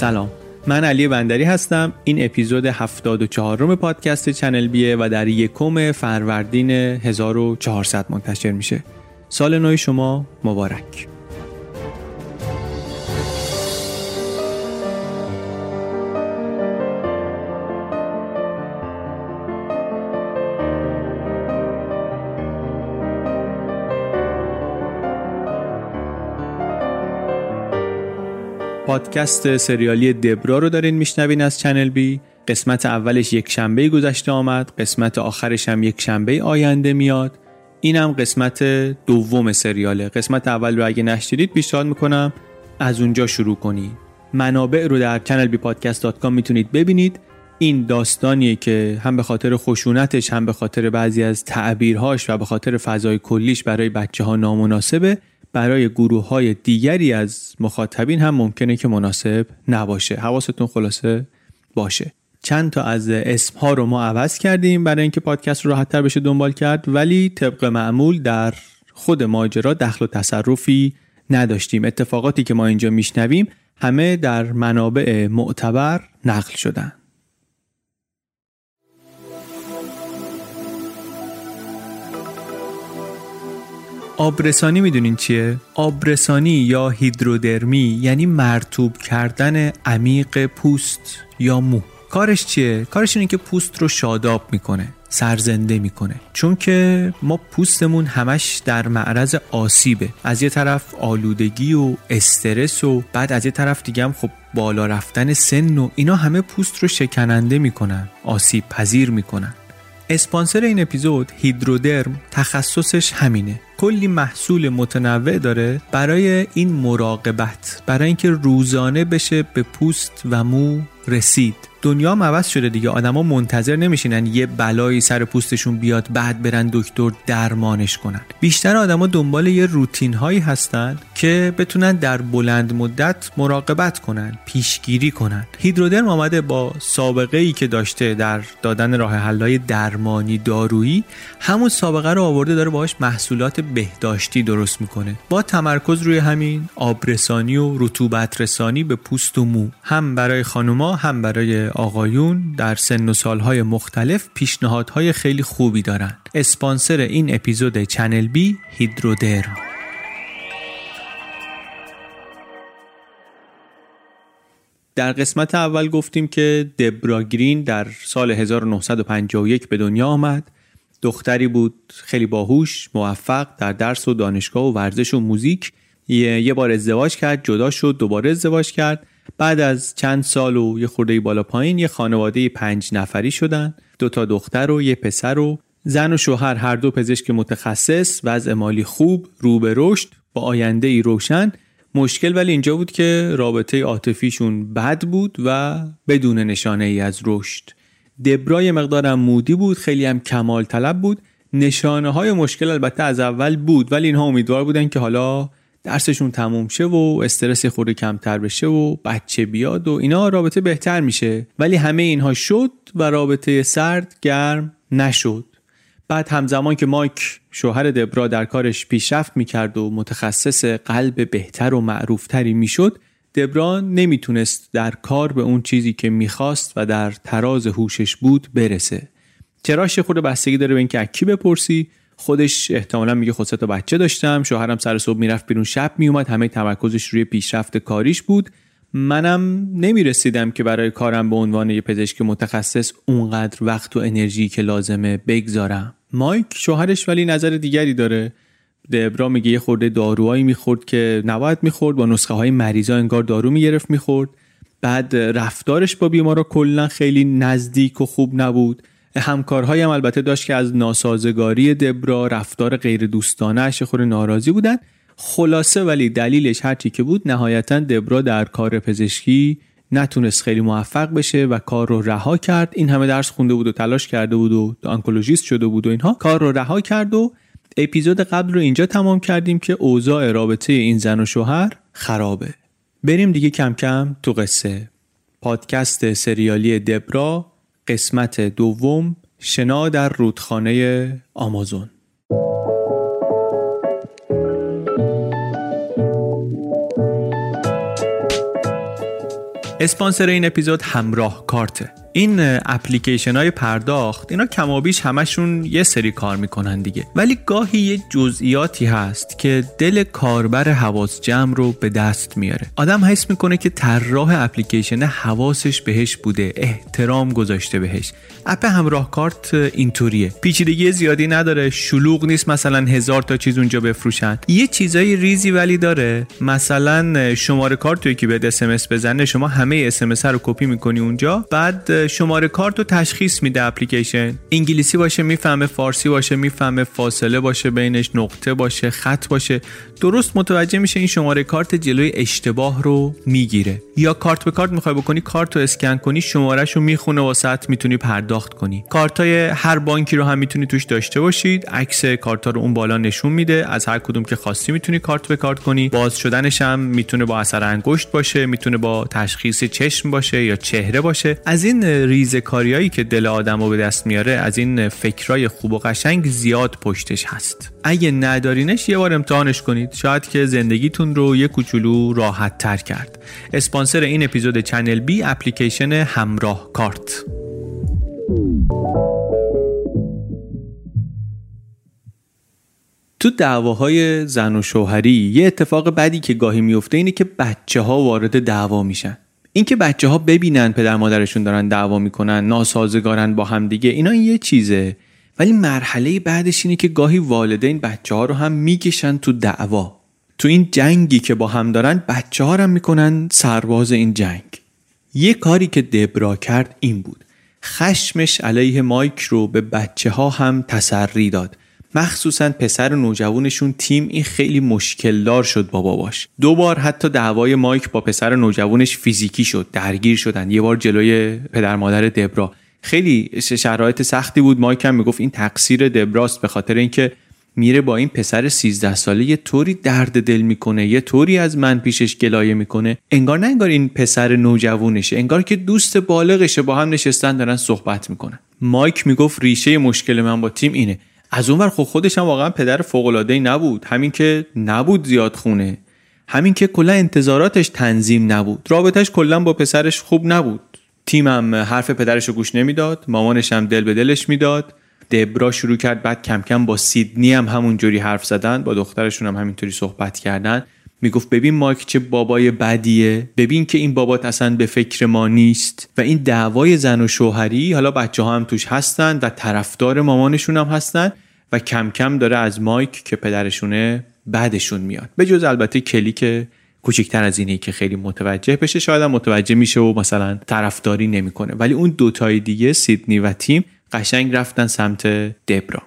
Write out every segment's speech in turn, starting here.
سلام. من علی بندری هستم. این اپیزود 74 روم پادکست چنل بیه و در یکم فروردین 1400 منتشر میشه. سال نو شما مبارک. پادکست سریالی دبرا رو دارین میشنوین از چنل بی. قسمت اولش یک شنبه گذشته آمد قسمت آخرش هم یک شنبه آینده میاد. اینم قسمت دوم سریاله. قسمت اول رو اگه نشنیدید پیشنهاد می‌کنم. از اونجا شروع کنید منابع رو در چنل بی پادکست می‌تونید ببینید. این داستانیه که هم به خاطر خشونتش هم به خاطر بعضی از تعبیرهاش و به خاطر فضای کلیش برای بچه ها نامناسبه. برای گروه های دیگری از مخاطبین هم ممکنه که مناسب نباشه. حواستون خلاصه باشه. چند تا از اسم ها رو ما عوض کردیم برای اینکه پادکست رو راحتتر بشه دنبال کرد ولی طبق معمول در خود ماجرا دخل و تصرفی نداشتیم. اتفاقاتی که ما اینجا میشنویم همه در منابع معتبر نقل شدن. آبرسانی می‌دونین چیه؟ آبرسانی یا هیدرودرمی یعنی مرتوب کردن عمیق پوست یا مو. کارش چیه؟ کارش اینه که پوست رو شاداب می‌کنه سرزنده می‌کنه. چون که ما پوستمون همش در معرض آسیبه. از یه طرف آلودگی و استرس و بعد از یه طرف دیگه هم خب بالا رفتن سن و اینا همه پوست رو شکننده می‌کنن آسیب پذیر می‌کنن. اسپانسر این اپیزود هیدرودرم تخصصش همینه. کلی محصول متنوع داره برای این مراقبت برای اینکه روزانه بشه به پوست و مو رسید. دنیا عوض شده دیگه. آدما منتظر نمیشینن یه بلایی سر پوستشون بیاد بعد برن دکتر درمانش کنن. بیشتر آدما دنبال یه روتین هایی هستن که بتونن در بلند مدت مراقبت کنن پیشگیری کنن. هیدرودرم آمده با سابقه ای که داشته در دادن راه حلای درمانی دارویی همون سابقه رو آورده داره باهاش محصولات بهداشتی درست می‌کنه. با تمرکز روی همین آبرسانی و رطوبت رسانی به پوست و مو. هم برای خانوما هم برای آقایون در سن و سالهای مختلف پیشنهادهای خیلی خوبی دارن اسپانسر این اپیزود چنل بی هیدرودرم در قسمت اول گفتیم که دبرا گرین در سال 1951 به دنیا آمد. دختری بود خیلی باهوش موفق در درس و دانشگاه و ورزش و موزیک. یه بار ازدواج کرد جدا شد دوباره ازدواج کرد. بعد از چند سال و یه خورده بالا پایین یه خانواده پنج نفری شدن. دو تا دختر و یه پسر و زن و شوهر هر دو پزشک متخصص وضع مالی خوب رو به رشد با آینده ای روشن. مشکل ولی اینجا بود که رابطه عاطفیشون بد بود و بدون نشانه ای از رشد. دبرای مقدارم مودی بود خیلی هم کمال طلب بود. نشانه های مشکل البته از اول بود ولی اینها امیدوار بودن که حالا درسشون تموم شه و استرس خورده کمتر بشه و بچه بیاد و اینا رابطه بهتر میشه. ولی همه اینها شد و رابطه سرد گرم نشد. بعد همزمان که مایک شوهر دبرا در کارش پیشرفت می‌کرد و متخصص قلب بهتر و معروفتری می‌شد دبرا نمی‌تونست در کار به اون چیزی که می‌خواست و در تراز هوشش بود برسه. چراش خود بستگی داره به اینکه کی بپرسی؟ خودش احتمالا میگه خود تا بچه داشتم. شوهرم سر صبح می‌رفت بیرون شب میومد همه تمرکزش روی پیشرفت کاریش بود. منم نمی‌رسیدم که برای کارم به عنوان یه پزشک متخصص اونقدر وقت و انرژی که لازمه بگذارم. مایک شوهرش ولی نظر دیگری داره. دبرا میگه یه خورده داروهایی می‌خورد که نباید می‌خورد با نسخه های مریضا انگار دارو می‌گرفت می‌خورد. بعد رفتارش با بیمارا کلا خیلی نزدیک و خوب نبود. همکارهایی هم البته داشت که از ناسازگاری دبرا رفتار غیر دوستانه اش خور ناراضی بودن. خلاصه ولی دلیلش هرچی که بود نهایتا دبرا در کار پزشکی نتونست خیلی موفق بشه و کار رو رها کرد. این همه درس خونده بود و تلاش کرده بود و آنکولوژیست شده بود و اینها. کار رو رها کرد و اپیزود قبل رو اینجا تمام کردیم که اوضاع رابطه این زن و شوهر خرابه. بریم دیگه کم کم تو قصه. پادکست سریالی دبرا قسمت دوم شنا در رودخانه آمازون. اسپانسر این اپیزود همراه کارته. این اپلیکیشن های پرداخت اینا کمابیش همشون یه سری کار می‌کنن دیگه. ولی گاهی یه جزئیاتی هست که دل کاربر حواس جمع رو به دست میاره. آدم حس می‌کنه که طراح اپلیکیشن حواسش بهش بوده احترام گذاشته بهش. اپ همراه کارت اینطوریه. پیچیدگی زیادی نداره شلوغ نیست مثلا هزار تا چیز اونجا بفروشن. یه چیزای ریزی ولی داره. مثلا شماره کارت که به اس بزنه شما همه اس رو کپی می‌کنی اونجا. بعد شماره کارت رو تشخیص میده اپلیکیشن. انگلیسی باشه می‌فهمه فارسی باشه می‌فهمه فاصله باشه بینش نقطه باشه خط باشه. درست متوجه میشه این شماره کارت جلوی اشتباه رو می‌گیره. یا کارت به کارت می‌خوای بکنی کارت رو اسکن کنی شمارهش رو می‌خونه واسه‌ت می‌تونی پرداخت کنی. کارت های هر بانکی رو هم می‌تونی توش داشته باشید. عکس کارت رو اون بالا نشون میده. از هر کدوم که خواستی می‌تونی کارت به کارت کنی. باز شدنش هم می‌تونه با اثر انگشت باشه می‌تونه با تشخیص چشم باشه یا چهره باشه. از این ریزکاریایی که دل آدم رو به دست میاره از این فکرای خوب و قشنگ زیاد پشتش هست. اگه ندارینش یه بار امتحانش کنید. شاید که زندگیتون رو یه کوچولو راحت تر کرد. اسپانسر این اپیزود چنل بی اپلیکیشن همراه کارت. تو دعواهای زن و شوهری یه اتفاق بدی که گاهی میفته اینه که بچه ها وارد دعوا میشن. اینکه بچه ها ببینن پدر مادرشون دارن دعوا می‌کنن ناسازگارن با هم دیگه اینا یه چیزه. ولی مرحله بعدش اینه که گاهی والدین بچه ها رو هم می‌کشن تو دعوا. تو این جنگی که با هم دارن بچه ها هم می‌کنن سرباز این جنگ. یه کاری که دبرا کرد این بود. خشمش علیه مایک رو به بچه ها هم تسری داد. مخصوصا پسر نوجوانشون تیم این خیلی مشکل دار شد با باباش. دو بار حتی دعوای مایک با پسر نوجوانش فیزیکی شد درگیر شدن. یه بار جلوی پدر مادر دبرا. خیلی شرایط سختی بود. مایک هم می‌گفت این تقصیر دبراست به خاطر اینکه میره با این پسر 13 ساله یه طوری درد دل می‌کنه یه طوری از من پیشش گلایه می‌کنه. انگار نه انگار این پسر نوجوانشه انگار که دوست بالغشه با هم نشستن دارن صحبت می‌کنن. مایک می‌گفت ریشه مشکل من با تیم اینه. از اونور خب خودش هم واقعا پدر فوق نبود. همین که نبود زیاد خونه. همین که کلا انتظاراتش تنظیم نبود. رابطش کلا با پسرش خوب نبود. تیمم حرف پدرش رو گوش نمی‌داد. مامانش هم دل به دلش می‌داد. دبرا شروع کرد بعد کم کم با سیدنی هم همونجوری حرف زدن. با دخترشون هم همینطوری صحبت کردن. می‌گفت ببین مایک چه بابای بدیه ببین که این بابات اصلا به فکر ما نیست. و این دعوای زن و شوهری حالا بچه ها هم توش هستن و طرفدار مامانشون هم هستن و کم کم داره از مایک که پدرشونه بعدشون میاد. به جز البته کلی که کوچکتر از اینه که خیلی متوجه بشه شاید هم متوجه میشه و مثلا طرفداری نمی‌کنه. ولی اون دوتای دیگه سیدنی و تیم قشنگ رفتن سمت دبرا.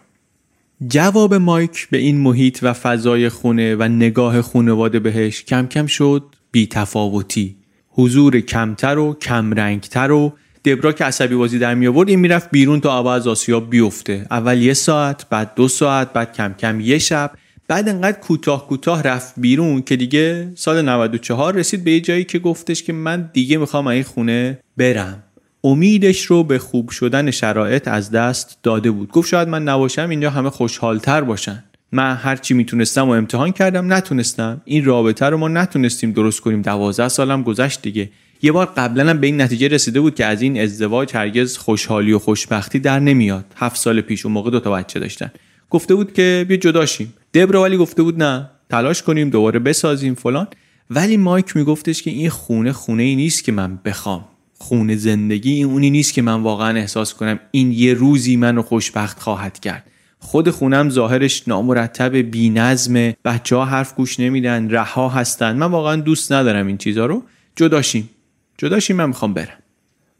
جواب مایک به این محیط و فضای خونه و نگاه خونواده بهش کم کم شد بی تفاوتی حضور کمتر و کمرنگتر و دبرا که عصبی بازی در می آورد این می‌رفت بیرون تا اول از آسیا بیفته. اول یه ساعت بعد دو ساعت بعد کم کم یه شب. بعد انقدر کوتاه کوتاه رفت بیرون که دیگه سال 94 رسید به یه جایی که گفتش که من دیگه می‌خوام این خونه برم. امیدش رو به خوب شدن شرایط از دست داده بود. گفت شاید من نباشم اینجا همه خوشحالتر باشن. من هرچی می‌تونستم و امتحان کردم نتونستم. این رابطه رو ما نتونستیم درست کنیم. دوازده سالم گذشت دیگه. یه بار قبلا هم به این نتیجه رسیده بود که از این ازدواج هرگز خوشحالی و خوشبختی در نمیاد. هفت سال پیش اون موقع دو تا بچه داشتن. گفته بود که بیا جداشیم دبرا ولی گفته بود نه تلاش کنیم دوباره بسازیم فلان. ولی مایک میگفتش که این خونه خونه ای نیست که من بخوام. خونه زندگی اونی نیست که من واقعا احساس کنم این یه روزی منو خوشبخت خواهد کرد. خود خونم ظاهرش نامرتب بی نظم بچه ها حرف گوش نمیدن رها هستن. من واقعا دوست ندارم این چیزها رو. جداشیم جداشیم من می‌خوام برم.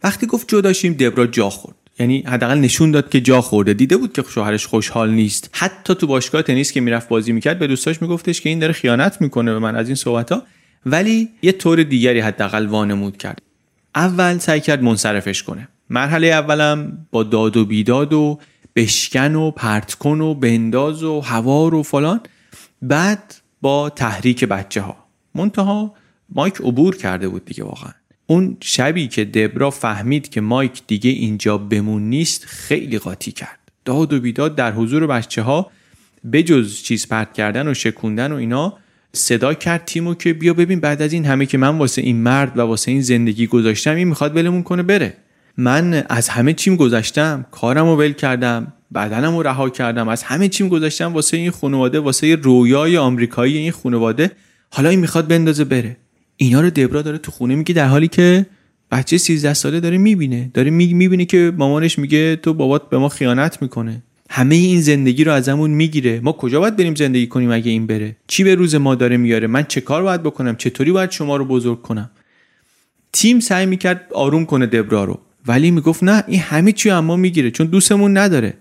وقتی گفت جداشیم دبرا جا خورد. یعنی حداقل نشون داد که جا خورده. دیده بود که شوهرش خوشحال نیست. حتی تو باشگاه تنیس که می‌رفت بازی می‌کرد به دوستاش میگفتش که این داره خیانت می‌کنه به من از این صحبت ها ولی یه طور دیگری حداقل وانمود کرد. اول سعی کرد منصرفش کنه. مرحله اولم با داد و بیداد و بشکن و پرت کن و بنداز و هوار و فلان. بعد با تحریک بچه ها منتها مایک عبور کرده بود دیگه واقعا. اون شبی که دبرا فهمید که مایک دیگه اینجا بمون نیست خیلی قاطی کرد. داد و بیداد در حضور بچه ها بجز چیز پرت کردن و شکوندن و اینا صدا کرد تیمو که بیا ببین بعد از این همه که من واسه این مرد و واسه این زندگی گذاشتم این می‌خواد ولمون کنه بره. من از همه چیم گذاشتم کارم رو ول کردم بدنم رو رها کردم از همه چیم گذاشتم واسه این خانواده واسه رویای آمریکایی این خانواده. حالا این می‌خواد بندازه بره. اینا رو دبرا داره تو خونه میگه در حالی که بچه 13 ساله داره می‌بینه. داره می‌بینه که مامانش میگه تو بابات به ما خیانت می‌کنه. همه این زندگی رو ازمون می‌گیره. ما کجا باید بریم زندگی کنیم اگه این بره؟ چی به روز ما داره میاره؟ من چه کار باید بکنم؟ چطوری باید شما رو بزرگ کنم؟ تیم سعی می‌کرد آروم کنه دبرا رو. ولی می‌گفت نه این همه چی اما می‌گیره چون دوستمون نداره.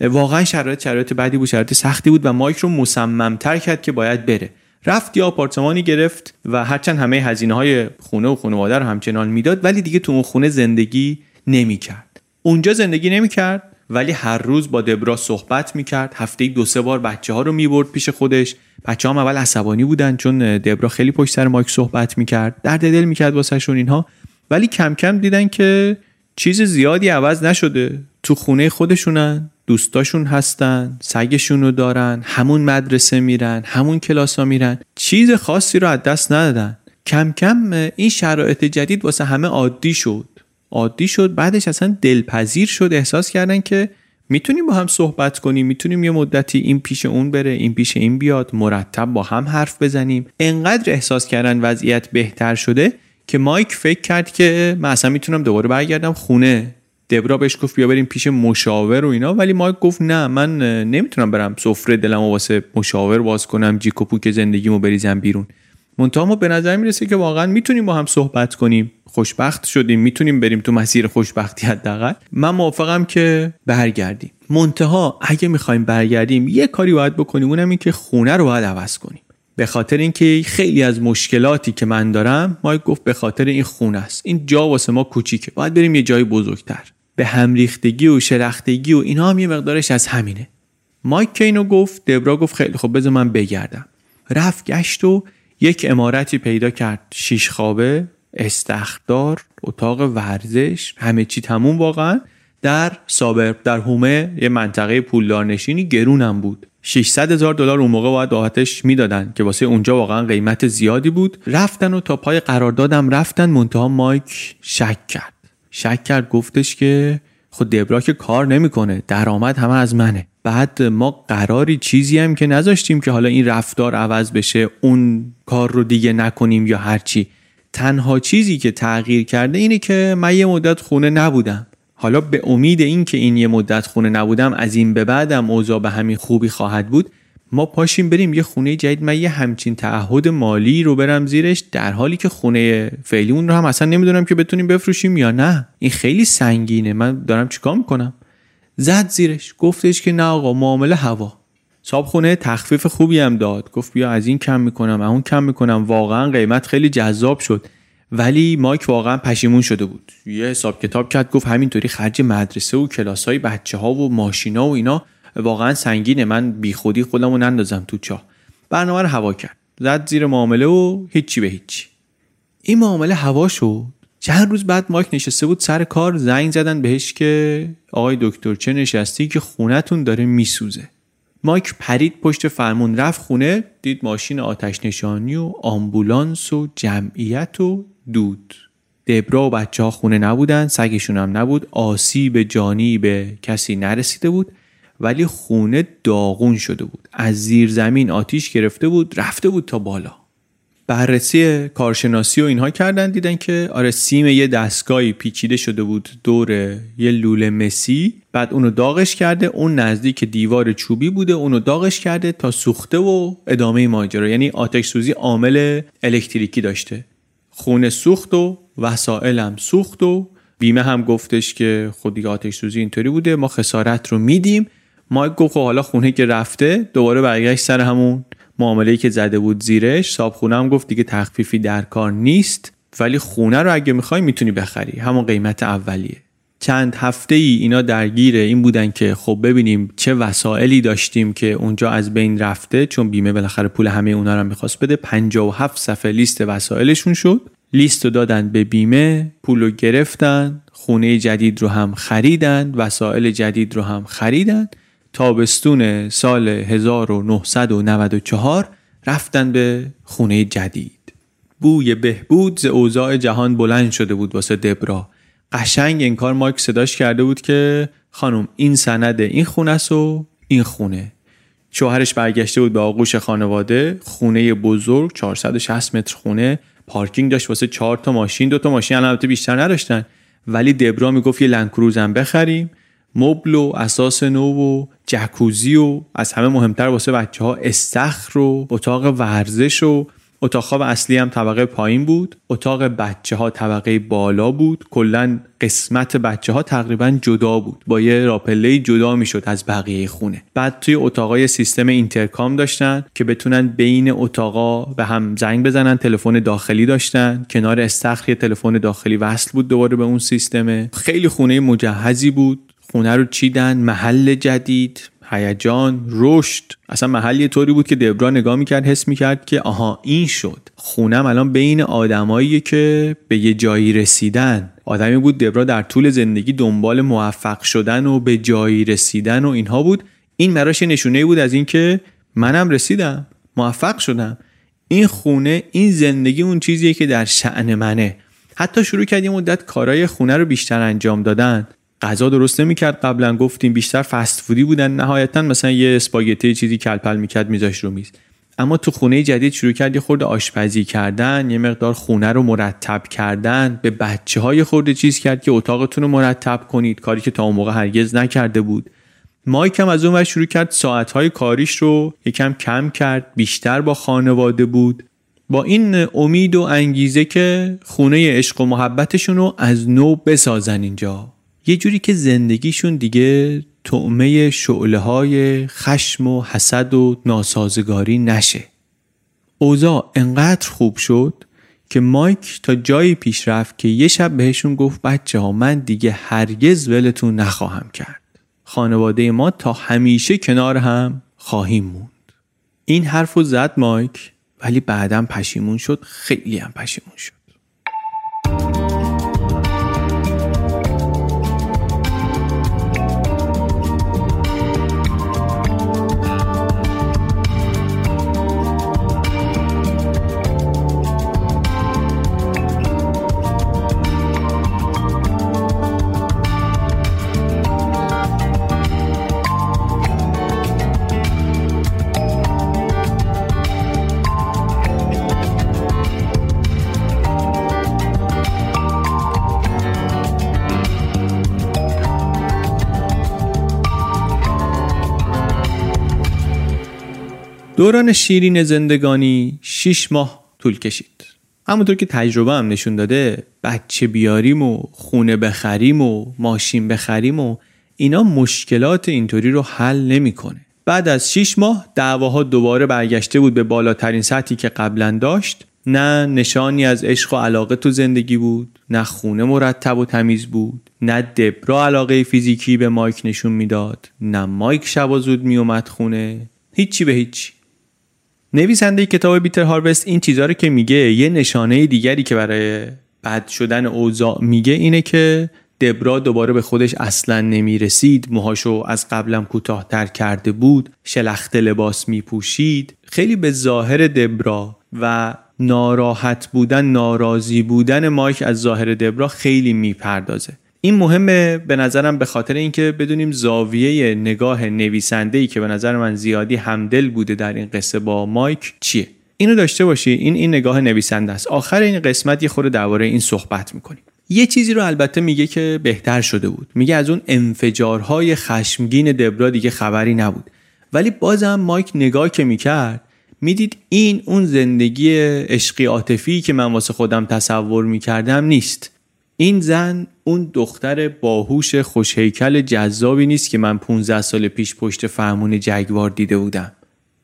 واقعا شرایط شرایط بعدی بود شرایط سختی بود و مایک رو مصممتر کرد که باید بره. رفت یا آپارتمانی گرفت و هرچند همه هزینه های خونه و خانواده رو همچنان می‌داد ولی دیگه تو اون خونه زندگی نمی‌کرد. اونجا زندگی نمی‌کرد. ولی هر روز با دبرا صحبت می‌کرد. هفته دو سه بار بچه ها رو می‌برد پیش خودش. بچه هم اول عصبانی بودن چون دبرا خیلی پشت سر مایک صحبت می‌کرد. درد دل می‌کرد واسهشون اینها. ولی کم کم دیدن که چیز زیادی عوض نشده. تو خونه خودشونن دوستاشون هستن سگشون رو دارن همون مدرسه میرن همون کلاس ها میرن. چیز خاصی رو از دست ندادن. کم کم این شرایط جدید واسه همه عادی شد. عادی شد. بعدش اصلا دلپذیر شد احساس کردن که می‌تونیم با هم صحبت کنیم می‌تونیم یه مدتی این پیش اون بره این پیش این بیاد مرتب با هم حرف بزنیم. انقدر احساس کردن وضعیت بهتر شده که مایک فکر کرد که من اصلا می‌تونم دوباره برگردم خونه. دبرا بهش گفت بیا بریم پیش مشاور و اینا. ولی مایک گفت نه من نمی‌تونم برم سفره دلم واسه مشاور باز کنم جیک پوک زندگیمو بریزم بیرون. منتها ما به نظر می‌رسه که واقعا می‌تونیم با هم صحبت کنیم. خوشبخت شدیم می‌تونیم بریم تو مسیر خوشبختی حداقل. من موافقم که برگردیم. منتها اگه می‌خوایم برگردیم یه کاری باید بکنیم اونم این که خونه رو باید عوض کنیم. به خاطر اینکه خیلی از مشکلاتی که من دارم مایک گفت به خاطر این خونه است. این جا واسه ما کوچیکه. باید بریم یه جای بزرگتر. به همریختگی و شلختگی و اینا هم یه مقدارش از همینه. مایک که اینو گفت دبرا گفت خیلی خب بذار من بگردم. رفت گشت و یک امارتی پیدا کرد. شیش خوابه. استخدار اتاق ورزش همه چی تموم واقعا. در سابر در هومه یه منطقه پولدار نشینی گرونم بود. 600 هزار دلار اون موقع باید راحتش می‌دادن که واسه اونجا واقعا قیمت زیادی بود. رفتن و تا پای قراردادم رفتن منتها مایک شک کرد. شک کرد گفتش که خود دبرا که کار نمی‌کنه درآمد همه از منه. بعد ما قراری چیزی هم که نذاشتیم که حالا این رفتار عوض بشه اون کار رو دیگه نکنیم یا هرچی. تنها چیزی که تغییر کرده اینه که من یه مدت خونه نبودم. حالا به امید این که این یه مدت خونه نبودم از این به بعدم اوضاع به همین خوبی خواهد بود ما پاشیم بریم یه خونه جدید. من یه همچین تعهد مالی رو برم زیرش در حالی که خونه فعلی اون رو هم اصلا نمی‌دونم که بتونیم بفروشیم یا نه. این خیلی سنگینه. من دارم چیکار می‌کنم؟ زد زیرش. گفتش که نه آقا معامله هوا. صاحب خونه تخفیف خوبی هم داد. گفت بیا از این کم می‌کنم اون کم می‌کنم. واقعا قیمت خیلی جذاب شد. ولی مایک واقعا پشیمون شده بود. یه حساب کتاب کرد گفت همینطوری خرج مدرسه و کلاس های بچه ها و ماشینا و اینا. واقعا سنگینه. من بیخودی خودمو نندازم تو چاه. برنامه رو هوا کرد. زد زیر معامله و هیچی به هیچی. این معامله هوا شد. چند روز بعد مایک نشسته بود سر کار زنگ زدن بهش که آقای دکتر چه نشستی که خونتون داره میسوزه. مایک پرید پشت فرمون رفت خونه دید ماشین آتش نشانی و آمبولانس و جمعیت و دود. دبرا و بچه ها خونه نبودن سگشون هم نبود. آسیب جانی به کسی نرسیده بود ولی خونه داغون شده بود. از زیر زمین آتیش گرفته بود رفته بود تا بالا. بررسی کارشناسی و اینها کردن دیدن که آره سیم یه دستگاهی پیچیده شده بود دور یه لوله مسی بعد اونو داغش کرده اون نزدیک دیوار چوبی بوده اونو داغش کرده تا سوخته و ادامه ماجرا. یعنی آتش سوزی عامل الکتریکی داشته. خونه سوخت و وسایلم سوخت و بیمه هم گفتش که خود دیگه آتش سوزی اینطوری بوده ما خسارت رو میدیم. مایک گفت خب حالا خونه که رفته دوباره برگشت سر همون معامله‌ای که زده بود زیرش صاحب هم گفت دیگه تخفیفی در کار نیست ولی خونه رو اگه می‌خوای می‌تونی بخری. همون قیمت اولیه. چند هفته ای اینا درگیر این بودن که خب ببینیم چه وسایلی داشتیم که اونجا از بین رفته چون بیمه بالاخره پول همه اونا رو می‌خواست بده. 57 صفحه لیست وسایلشون شد. لیست رو دادن به بیمه پول رو گرفتن خونه جدید رو هم خریدن وسایل جدید رو هم خریدن. تابستون سال 1994 رفتن به خونه جدید. بوی بهبود ز اوضاع جهان بلند شده بود واسه دبرا. قشنگ این کار مایک صداش کرده بود که خانم این سند این خونه است و این خونه. شوهرش برگشته بود به آغوش خانواده خونه بزرگ 460 متر خونه. پارکینگ داشت واسه چهار تا ماشین دو تا ماشین البته بیشتر نداشتن. ولی دبرا می‌گفت یه لندکروز هم بخریم. مبل و اثاث نو و جکوزی و از همه مهمتر واسه بچه ها استخر و اتاق ورزش و اتاق خواب اصلی هم طبقه پایین بود. اتاق بچه ها طبقه بالا بود. کلا قسمت بچه ها تقریبا جدا بود. با یه راه‌پله جدا می‌شد از بقیه خونه. بعد توی اتاقای سیستم intercom داشتن که بتونن بین اتاقا به هم زنگ بزنن تلفن داخلی داشتن. کنار استخر تلفن داخلی وصل بود دوباره به اون سیستمه خیلی خونه مجهزی بود. خونه رو چیدن محل جدید هیجان رشد. اصلا محل یه طوری بود که دبرا نگاه می‌کرد حس می‌کرد که آها این شد. خونم الان بین آدمایی که به یه جایی رسیدن. آدمی بود دبرا در طول زندگی دنبال موفق شدن و به جایی رسیدن و اینها بود. این مراش نشونه بود از اینکه منم رسیدم موفق شدم. این خونه این زندگی اون چیزیه که در شعن منه. حتی شروع کرد یه مدت کارای خونه رو بیشتر انجام دادن. غذا درست نمی‌کرد. قبلا گفتیم بیشتر فست فودی بودن. نهایتا مثلا یه اسپاگتی چیزی کلپل می‌کرد میذاش رو میز. اما تو خونه جدید شروع کرد یه خورده آشپزی کردن یه مقدار خونه رو مرتب کردن. به بچه های خورده چیز کرد که اتاقتون رو مرتب کنید. کاری که تا اون موقع هرگز نکرده بود. مایک هم از اون شروع کرد ساعتهای کاریش رو یکم کم کرد. بیشتر با خانواده بود. با این امید و انگیزه که خونه عشق و محبتشون رو از نو بسازن اینجا. یه جوری که زندگیشون دیگه تعمه شعله های خشم و حسد و ناسازگاری نشه. اوضاع انقدر خوب شد که مایک تا جایی پیش رفت که یه شب بهشون گفت بچه ها من دیگه هرگز ولتون نخواهم کرد. خانواده ما تا همیشه کنار هم خواهیم موند. این حرف زد مایک ولی بعدم پشیمون شد خیلی هم پشیمون شد. دوران شیرین زندگانی 6 ماه طول کشید. همونطور که تجربه هم نشون داده بچه بیاریم و خونه بخریم و ماشین بخریم و اینا مشکلات اینطوری رو حل نمی‌کنه. بعد از 6 ماه دعواها دوباره برگشته بود به بالاترین سطحی که قبلا داشت. نه نشانی از عشق و علاقه تو زندگی بود نه خونه مرتب و تمیز بود نه دبرا علاقه فیزیکی به مایک نشون می‌داد نه مایک شب و زود میومد خونه. هیچی به هیچی. نویسنده کتاب بیتر هاروست این چیزها رو که میگه یه نشانه دیگری که برای بد شدن اوضاع میگه اینه که دبرا دوباره به خودش اصلا نمی‌رسید. موهاشو از قبلم کوتاهتر کرده بود. شلخت لباس میپوشید. خیلی به ظاهر دبرا و ناراحت بودن ناراضی بودن مایک از ظاهر دبرا خیلی می‌پردازه. این مهمه به نظرم به خاطر اینکه بدونیم زاویه نگاه نویسنده ای که به نظر من زیادی همدل بوده در این قصه با مایک چیه؟ اینو داشته باشی این این نگاه نویسنده است. آخر این قسمت یه خورده درباره این صحبت می‌کنیم. یه چیزی رو البته میگه که بهتر شده بود. میگه از اون انفجارهای خشمگین دبرا دیگه خبری نبود. ولی بازم مایک نگاه که می‌کرد می‌دید این اون زندگی عشقی عاطفی که من واسه خودم تصور می‌کردم نیست. این زن اون دختر باهوش خوشهیکل جذابی نیست که من 15 سال پیش پشت فرمون جگوار دیده بودم.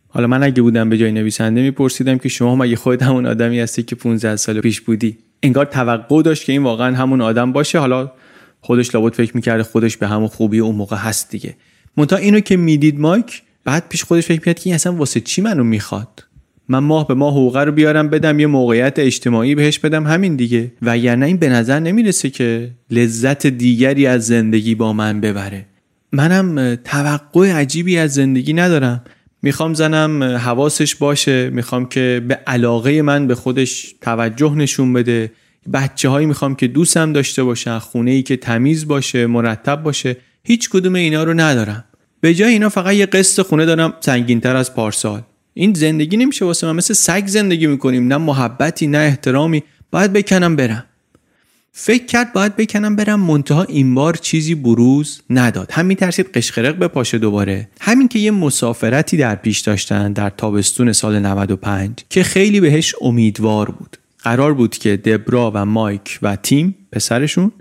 حالا من اگه بودم به جای نویسنده میپرسیدم که شما مگه خود همون آدمی هستی که 15 سال پیش بودی؟ انگار توقع داشت که این واقعا همون آدم باشه. حالا خودش لابد فکر می‌کرده خودش به همون خوبی اون موقع هست دیگه. منتها اینو که می‌دید مایک بعد پیش خودش فکر می‌کرد که این اصلا واسه چی منو می‌خواد؟ من ماه به ماه حقوقه رو بیارم بدم یه موقعیت اجتماعی بهش بدم همین دیگه. و نه این به نظر نمی‌رسه که لذت دیگری از زندگی با من ببره. منم توقع عجیبی از زندگی ندارم. می‌خوام زنم حواسش باشه می‌خوام که به علاقه من به خودش توجه نشون بده. بچه هایی می‌خوام که دوستم داشته باشن خونه ای که تمیز باشه مرتب باشه هیچ کدوم اینا رو ندارم. به جای اینا فقط یه قسط خونه دارم سنگینتر از پارسال. این زندگی نمیشه واسه من. مثل سگ زندگی می‌کنیم. نه محبتی نه احترامی. باید بکنم برم. فکر کرد باید بکنم برم. منتها این بار چیزی بروز نداد. هم میترسید قشقرق بپاشه دوباره. همین که یه مسافرتی در پیش داشتن در تابستون سال 95 که خیلی بهش امیدوار بود. قرار بود که دبرا و مایک و تیم پسرشون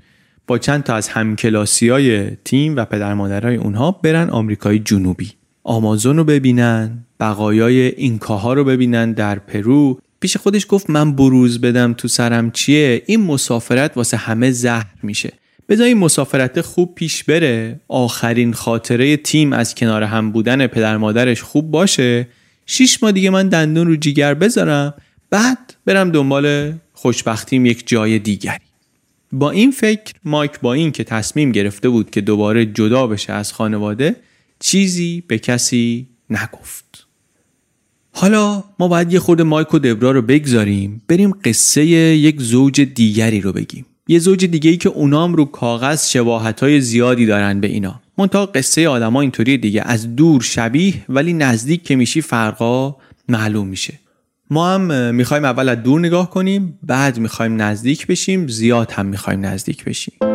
با چند تا از همکلاسی های تیم و پدر مادرهای اونها برن آمریکای جنوبی. آمازون رو ببینن بقایای اینکاها رو ببینن در پرو. پیش خودش گفت من بروز بدم تو سرم چیه؟ این مسافرت واسه همه زهر میشه. بذار این مسافرت خوب پیش بره. آخرین خاطره تیم از کنار هم بودن پدر مادرش خوب باشه. شیش ماه دیگه من دندون رو جیگر بذارم. بعد برم دنبال خوشبختیم یک جای دیگری. با این فکر مایک با این که تصمیم گرفته بود که دوباره جدا بشه از خانواده چیزی به کسی نگفت. حالا ما باید یه خورده مایک و دبرا رو بگذاریم بریم قصه یک زوج دیگری رو بگیم. یه زوج دیگه ای که اونام رو کاغذ شباهت های زیادی دارن به اینا. منتها قصه آدما اینطوری دیگه از دور شبیه ولی نزدیک که میشی فرقا معلوم میشه. ما هم می‌خوایم اول از دور نگاه کنیم بعد می‌خوایم نزدیک بشیم زیاد هم می‌خوایم نزدیک بشیم.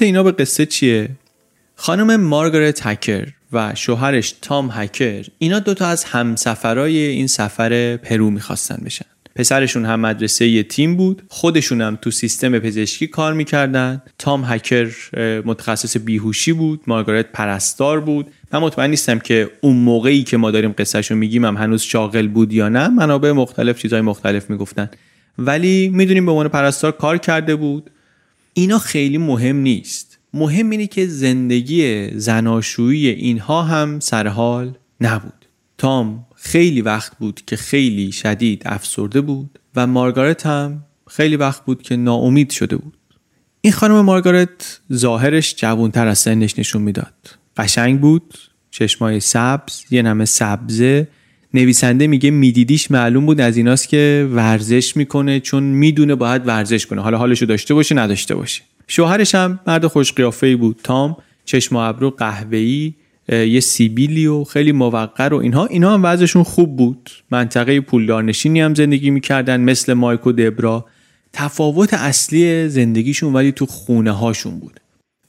ربط اینا به قصه چیه؟ خانم مارگارت هکر و شوهرش تام هکر اینا دوتا از همسفرای این سفر پرو می‌خواستن بشن. پسرشون هم مدرسه یه تیم بود خودشون هم تو سیستم پزشکی کار می‌کردن. تام هکر متخصص بیهوشی بود مارگارت پرستار بود. من مطمئن نیستم که اون موقعی که ما داریم قصهشو میگیم هم هنوز شاغل بود یا نه منابع مختلف چیزهای مختلف می‌گفتن. ولی می‌دونیم به عنوان پرستار کار کرده بود. اینا خیلی مهم نیست. مهم اینه که زندگی زناشویی اینها هم سرحال نبود. تام خیلی وقت بود که خیلی شدید افسرده بود و مارگارت هم خیلی وقت بود که ناامید شده بود. این خانم مارگارت ظاهرش جوانتر از سنش نشون می‌داد. قشنگ بود چشمای سبز یه نمه سبزه نویسنده میگه میدیدیش معلوم بود از ایناست که ورزش می‌کنه چون می‌دونه باید ورزش کنه. حالا حالشو داشته باشه نداشته باشه. شوهرش هم مرد خوش قیافه بود. تام چشم و ابرو قهوه‌ای یه سیبیلی و خیلی موقر و اینها. اینها هم وضعشون خوب بود. منطقه پولدارنشینی هم زندگی می‌کردن مثل مایک و دبرا. تفاوت اصلی زندگیشون ولی تو خونه هاشون بود.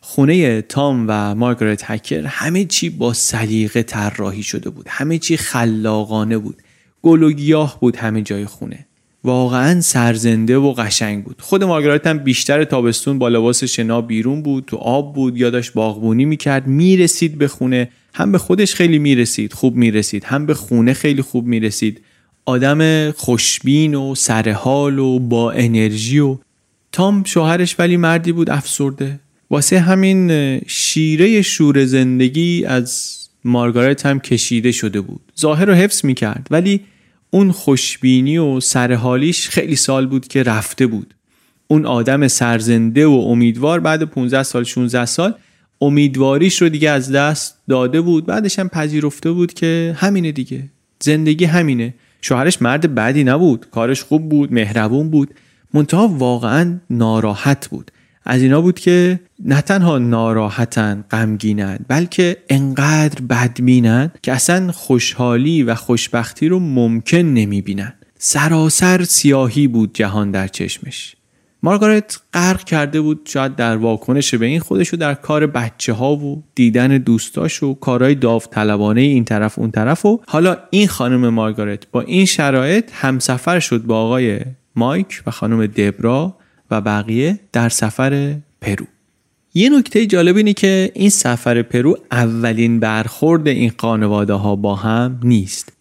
خونه تام و مارگارت هکر همه چی با سلیقه طراحی شده بود. همه چی خلاقانه بود. گل و گیاه بود همه جای خونه. واقعا سرزنده و قشنگ بود. خود مارگارت هم بیشتر تابستون با لباس شنا بیرون بود تو آب بود یا داشت باغبونی می‌کرد. می‌رسید به خونه. هم به خودش خیلی می‌رسید خوب می‌رسید. هم به خونه خیلی خوب می‌رسید. آدم خوشبین و سرحال و با انرژی و تام شوهرش ولی مردی بود افسرده. واسه همین شیره شور زندگی از مارگارت هم کشیده شده بود. ظاهر رو حفظ می‌کرد ولی اون خوشبینی و سرحالیش خیلی سال بود که رفته بود. اون آدم سرزنده و امیدوار بعد 15 سال 16 سال امیدواریش رو دیگه از دست داده بود. بعدش هم پذیرفته بود که همینه دیگه. زندگی همینه. شوهرش مرد بدی نبود. کارش خوب بود مهربون بود. منتها واقعا ناراحت بود. از اینا بود که نه تنها ناراحتن غمگینن بلکه انقدر بدبینن که اصلا خوشحالی و خوشبختی رو ممکن نمی‌بینن. سراسر سیاهی بود جهان در چشمش. مارگارت غرق کرده بود شاید در واکنش به این خودشو در کار بچه ها و دیدن دوستاش و کارهای داوطلبانه این طرف اون طرف و حالا این خانم مارگارت با این شرایط همسفر شد با آقای مایک و خانم دبرا و بقیه در سفر پرو. یه نکته جالب اینه که این سفر پرو اولین برخورد این خانواده ها با هم نیست.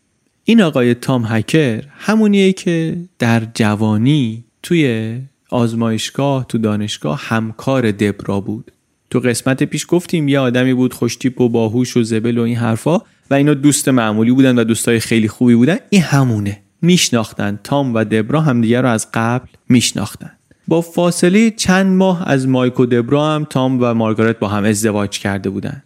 این آقای تام هکر همونیه که در جوانی توی آزمایشگاه تو دانشگاه همکار دبرا بود. تو قسمت پیش گفتیم یه آدمی بود خوشتیپ و باهوش و زبل و این حرفا و اینا دوست معمولی بودن و دوستای خیلی خوبی بودن. این همونه. میشناختن. تام و دبرا همدیگه رو از قبل میشناختن. با فاصله چند ماه از مایک و دبرا هم تام و مارگارت با هم ازدواج کرده بودن.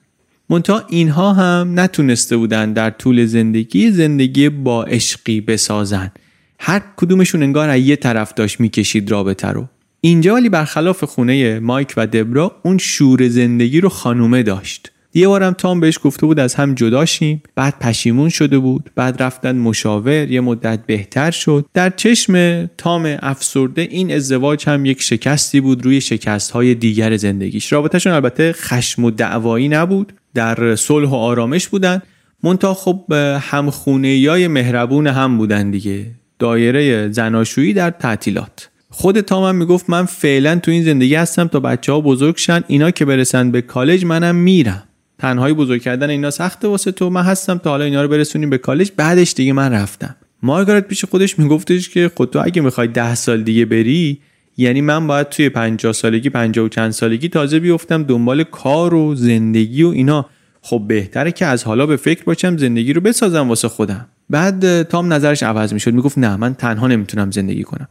منتها اینها هم نتونسته بودن در طول زندگی زندگی با عشقی بسازن. هر کدومشون انگار از یه طرف داشت می‌کشید رابطه رو. اینجا ولی برخلاف خونه مایک و دبرا اون شور زندگی رو خانومه داشت. یه بارم تام بهش گفته بود از هم جداشیم بعد پشیمون شده بود بعد رفتن مشاور یه مدت بهتر شد. در چشم تام افسرده این ازدواج هم یک شکستی بود روی شکست های دیگر زندگیش. رابطهشون البته خشم و دعوایی نبود در صلح و آرامش بودن. منتها خب همخونه های مهربون هم بودن دیگه. دایره زناشویی در تعطیلات. خود تام هم می‌گفت من فعلا تو این زندگی هستم تا بچه ها بزرگ شن اینا که برسن به کالج منم میرم. تنهایی بزرگ کردن اینا سخته واسه تو. من هستم تا حالا اینا رو برسونیم به کالج. بعدش دیگه من رفتم. مارگارت پیش خودش میگفتش که خود تو اگه می‌خوای ده سال دیگه بری یعنی من باید توی 50 سالگی 50 و چند سالگی تازه بیفتم دنبال کار و زندگی و اینا. خب بهتره که از حالا به فکر باشم زندگی رو بسازم واسه خودم. بعد تام نظرش عوض می‌شد. می‌گفت نه من تنها نمی‌تونم زندگی کنم.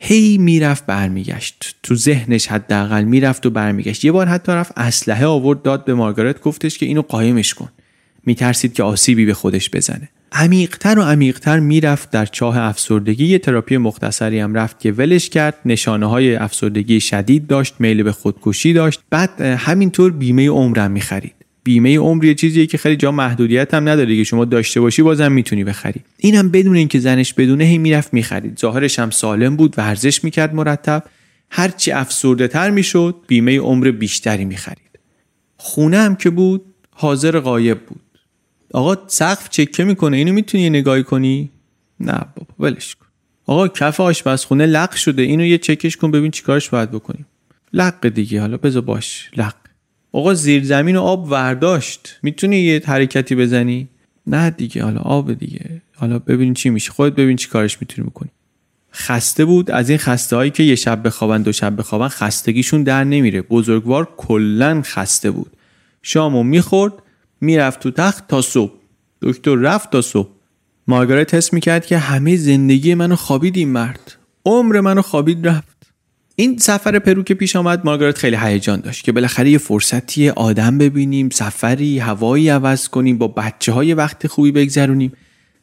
هی می‌رفت برمیگشت. تو ذهنش حداقل می‌رفت و برمیگشت. یه بار حتی رفت اسلحه آورد داد به مارگارت گفتش که اینو قایمش کن. میترسید که آسیبی به خودش بزنه. عمیقتر و عمیقتر می‌رفت در چاه افسردگی. یه تراپی مختصری هم رفت که ولش کرد. نشانه های افسردگی شدید داشت میل به خودکشی داشت. بعد همینطور بیمه عمرم می‌خرید. بیمه عمر یه چیزیه که خیلی جا محدودیت هم نداره که شما داشته باشی بازم می‌تونی بخری. اینم بدون اینکه زنش بدونه هی می‌رفت می‌خرید. ظاهرش هم سالم بود ورزش می‌کرد مرتب. هرچی افسرده تر می‌شد بیمه عمر بیشتری می‌خرید. خونه هم که بود حاضر غایب بود. آقا سقف چکه می‌کنه؟ اینو می‌تونی نگاهی کنی؟ نه بابا ولش کن. آقا کف آشپزخونه لق شده. اینو یه چکش کن ببین چیکارش باید بکنیم. لق دیگه حالا بذار باش. لق. آقا زیر زمین و آب ورداشت. می‌تونی یه حرکتی بزنی؟ نه دیگه حالا آب دیگه. حالا ببین چی میشه. خودت ببین چی کارش می‌تونی بکنی. خسته بود. از این خسته هایی که یه شب بخوابن دو شب بخوابن خستگیشون در نمیره. بزرگوار کلا خسته بود. شامو می‌خورد می‌رفت تو تخت تا صبح. دکتر رفت تا صبح. مارگارت حس می‌کرد که همه زندگی منو خوابید این مرد. عمر منو خوابید رفت. این سفر پرو که پیش آمد مارگارت خیلی هیجان داشت که بالاخره یه فرصتی آدم ببینیم سفری هوایی عوض کنیم با بچه های وقت خوبی بگذرونیم.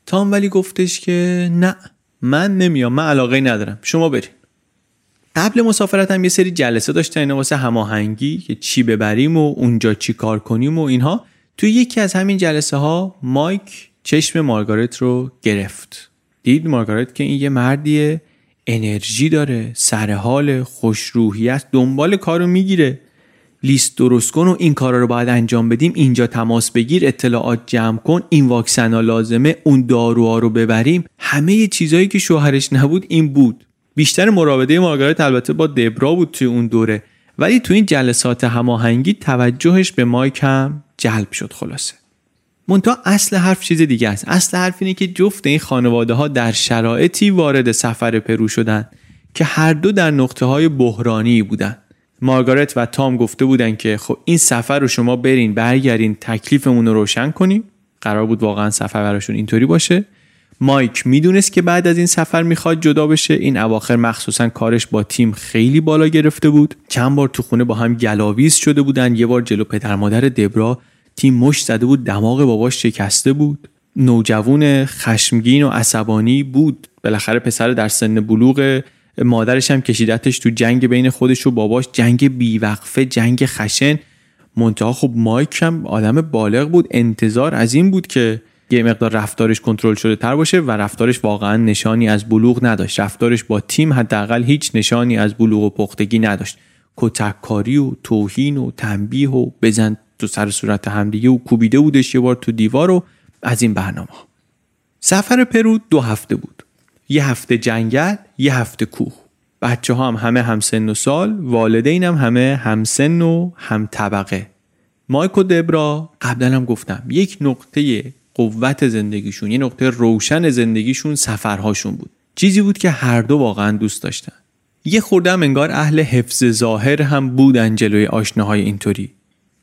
تام ولی گفتش که نه من نمیام من علاقه ندارم. شما برین. قبل مسافرت هم یه سری جلسه داشتن اینا واسه هماهنگی که چی ببریم و اونجا چی کار کنیم و اینها. توی یکی از همین جلسه ها مایک چشم مارگارت رو گرفت. دید مارگارت که این یه مردیه انرژی داره سر حال خوشروحیت دنبال کارو می‌گیره. لیست درست کن و این کارا رو باید انجام بدیم اینجا تماس بگیر اطلاعات جمع کن این واکسن ها لازمه اون داروها رو ببریم. همه چیزهایی که شوهرش نبود این بود. بیشتر مراوده مارگارت البته با دبرا بود توی اون دوره. ولی توی این جلسات هماهنگی توجهش به مایک هم جلب شد خلاصه. منتها اصل حرف چیز دیگه است. اصل حرف اینه که جفت این خانواده ها در شرایطی وارد سفر پرو شدن که هر دو در نقطه های بحرانی بودن. مارگارت و تام گفته بودن که خب این سفر رو شما برین برگردین تکلیفمون رو روشن کنیم. قرار بود واقعا سفر براشون اینطوری باشه. مایک می‌دونست که بعد از این سفر می‌خواد جدا بشه. این اواخر مخصوصا کارش با تیم خیلی بالا گرفته بود. چند بار تو خونه با هم گلاویز شده بودن. یه بار جلو پدر مادر دبرا تیم مش زده بود دماغ باباش شکسته بود. نوجوان خشمگین و عصبانی بود. بالاخره پسر در سن بلوغ مادرش هم کشیدتش تو جنگ بین خودش و باباش. جنگ بیوقفه جنگ خشن. منتها خب مایک هم آدم بالغ بود. انتظار از این بود که یه مقدار رفتارش کنترل شده تر باشه و رفتارش واقعا نشانی از بلوغ نداشت. رفتارش با تیم حداقل هیچ نشانی از بلوغ و پختگی نداشت. کتککاری و توهین و تنبیه و بزن تو سر صورت همدیگه و کوبیده بودش یه بار تو دیوار و از این برنامه. سفر پرو دو هفته بود. یه هفته جنگل یه هفته کوه. بچه ها هم همه همسن و سال والدین هم همه همسن و هم طبقه. مایک و دبرا قبلا هم گفتم یک نقطه قوت زندگیشون یه نقطه روشن زندگیشون سفرهاشون بود. چیزی بود که هر دو واقعا دوست داشتن. یه خوردم انگار اهل حفظ ظاهر هم بودن جلوی آشناهای اینطوری.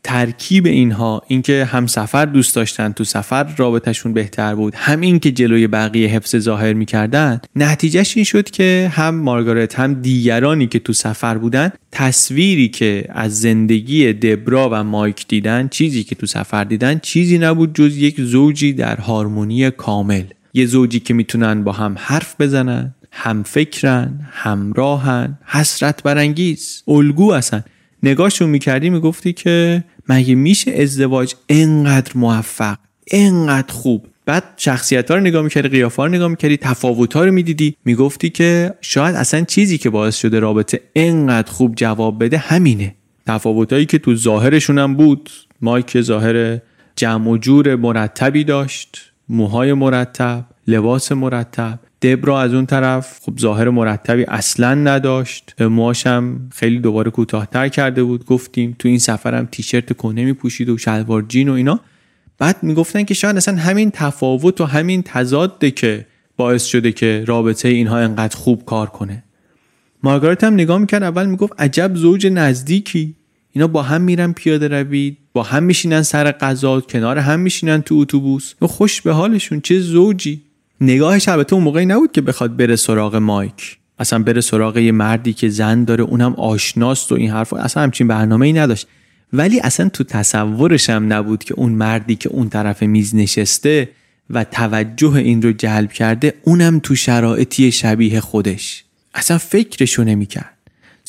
ترکیب اینها اینکه هم سفر دوست داشتن تو سفر رابطهشون بهتر بود هم این که جلوی بقیه حفظ ظاهر می‌کردن نتیجهش این شد که هم مارگارت هم دیگرانی که تو سفر بودن تصویری که از زندگی دبرا و مایک دیدن چیزی که تو سفر دیدن چیزی نبود جز یک زوجی در هارمونی کامل. یه زوجی که می‌تونن با هم حرف بزنن هم فکرن همراهن حسرت برانگیز. الگو هستن نگاهشون می‌کردی می‌گفتی که مگه میشه ازدواج انقدر موفق انقدر خوب؟ بعد شخصیت ها رو نگاه می‌کردی قیافه رو نگاه می‌کردی تفاوت ها رو می‌دیدی. می‌گفتی که شاید اصلا چیزی که باعث شده رابطه انقدر خوب جواب بده همینه. تفاوت هایی که تو ظاهرشون هم بود. مایک ظاهر جمع و جور مرتبی داشت موهای مرتب لباس مرتب. دبرا از اون طرف. خب ظاهر مرتبی اصلا نداشت. موهاشم خیلی دوباره کوتاهتر کرده بود. گفتیم تو این سفرم تیشرت کنه میپوشید و شلوار جین و اینا. بعد می‌گفتن که شاید اصلا همین تفاوت و همین تضاده که باعث شده که رابطه اینها انقدر خوب کار کنه. مارگارت هم نگاه می‌کرد اول می‌گفت عجب زوج نزدیکی. اینا با هم میرن پیاده روید با هم میشینن سر غذا کنار هم میشینن تو اتوبوس. خوش به حالشون چه زوجی. نگاهش البته اون موقعی نبود که بخواد بره سراغ مایک. اصلا بره سراغ یه مردی که زن داره اونم آشناست و این حرف اصلا همچین برنامه ای نداشت. ولی اصلا تو تصورش هم نبود که اون مردی که اون طرف میز نشسته و توجه این رو جلب کرده اونم تو شرایطی شبیه خودش. اصلا فکرشو نمی‌کرد.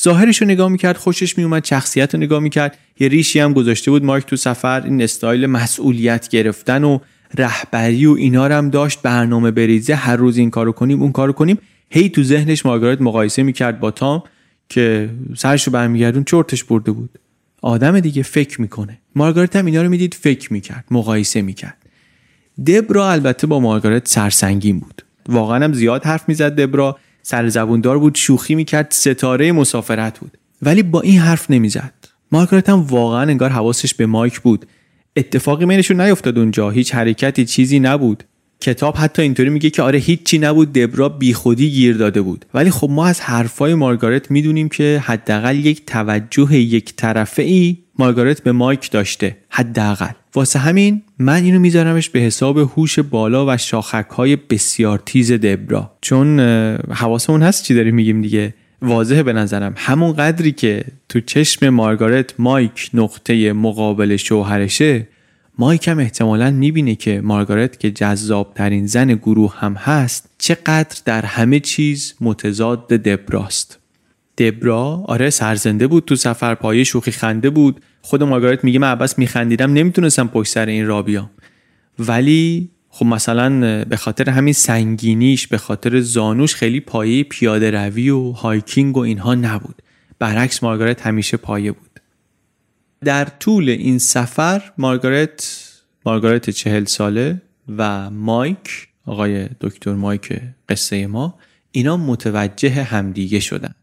ظاهرش رو نگاه می‌کرد خوشش میومد شخصیت رو نگاه می‌کرد. یه ریشی هم گذاشته بود مایک تو سفر این استایل مسئولیت گرفتن و رهبری و اینا هم داشت. برنامه بریزه هر روز این کارو کنیم اون کارو کنیم. هی تو ذهنش مارگارت مقایسه می‌کرد با تام که سرش رو برمیگردون چرتش برده بود. آدم دیگه فکر می‌کنه. مارگارت هم اینا رو می‌دید فکر می‌کرد مقایسه می‌کرد. دبرا البته با مارگارت سرسنگین بود. واقعا هم زیاد حرف می‌زد دبرا. سر زبوندار بود شوخی می‌کرد ستاره مسافرت بود. ولی با این حرف نمی‌زد. مارگارت هم واقعا انگار حواسش به مایک بود. اتفاقی بینشون نیفتاد اونجا. هیچ حرکتی چیزی نبود. کتاب حتی اینطوری میگه که آره هیچی نبود. دبرا بیخودی گیر داده بود. ولی خب ما از حرفای مارگارت می‌دونیم که حداقل یک توجه یک طرفه ای مارگارت به مایک داشته. حداقل. واسه همین من اینو میذارمش به حساب هوش بالا و شاخک های بسیار تیز دبرا. چون حواسمون هست چی داریم میگیم دیگه. واضحه به نظرم. همون قدری که تو چشم مارگارت مایک نقطه مقابل شوهرشه مایک هم احتمالا می‌بینه که مارگارت که جذاب ترین زن گروه هم هست چقدر در همه چیز متضاد دبراست. دبرا آره سرزنده بود تو سفر پایه شوخی خنده بود. خود مارگارت میگه من عباس میخندیدم نمی‌تونستم پشت سر این را بیام ولی خب مثلا به خاطر همین سنگینیش به خاطر زانوش خیلی پایه پیاده روی و hiking و اینها نبود. برعکس مارگارت همیشه پایه بود. در طول این سفر مارگارت مارگارت چهل ساله و مایک آقای دکتر مایک قصه ما اینا متوجه همدیگه شدن.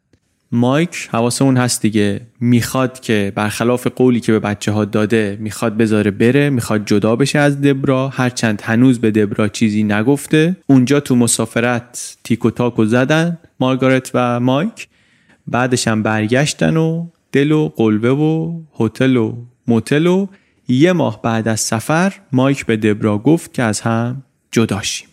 مایک حواسمون هست دیگه. می‌خواد که برخلاف قولی که به بچه ها داده می‌خواد بذاره بره می‌خواد جدا بشه از دبرا. هرچند هنوز به دبرا چیزی نگفته. اونجا تو مسافرت تیک و تاک و زدن مارگارت و مایک. بعدش هم برگشتن و دل و قلبه و هتل و موتل و یه ماه بعد از سفر مایک به دبرا گفت که از هم جداشیم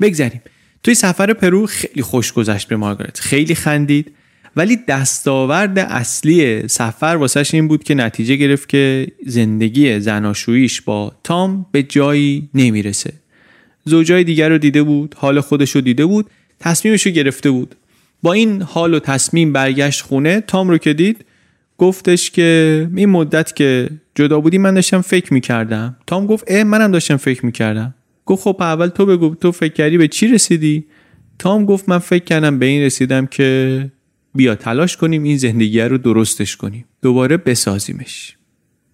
بگذریم. توی سفر پرو خیلی خوش گذشت به مارگارت. خیلی خندید. ولی دستاورد اصلی سفر واسهش این بود که نتیجه گرفت که زندگی زناشوییش با تام به جایی نمی‌رسه. زوجای دیگر رو دیده بود حال خودش رو دیده بود تصمیمش رو گرفته بود. با این حال و تصمیم برگشت خونه تام رو که دید گفتش که این مدت که جدا بودی من داشتم فکر می‌کردم. تام گفت اه منم داشتم فکر می‌کردم. گفت خب اول تو بگو تو فکر کردی به چی رسیدی؟ تام گفت من فکر کردم به این رسیدم که بیا تلاش کنیم این زندگی رو درستش کنیم. دوباره بسازیمش.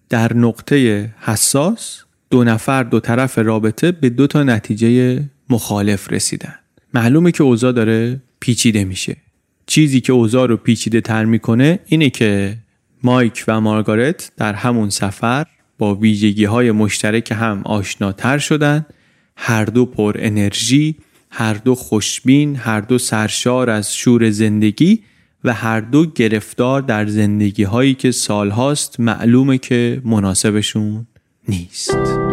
در نقطه حساس دو نفر دو طرف رابطه به دو تا نتیجه مخالف رسیدن. معلومه که اوضاع داره پیچیده میشه. چیزی که اوضاع رو پیچیده تر می‌کنه اینه که مایک و مارگارت در همون سفر با ویژگی های مشترک هم آشناتر شدن. هر دو پر انرژی هر دو خوشبین هر دو سرشار از شور زندگی و هر دو گرفتار در زندگی هایی که سالهاست معلومه که مناسبشون نیست.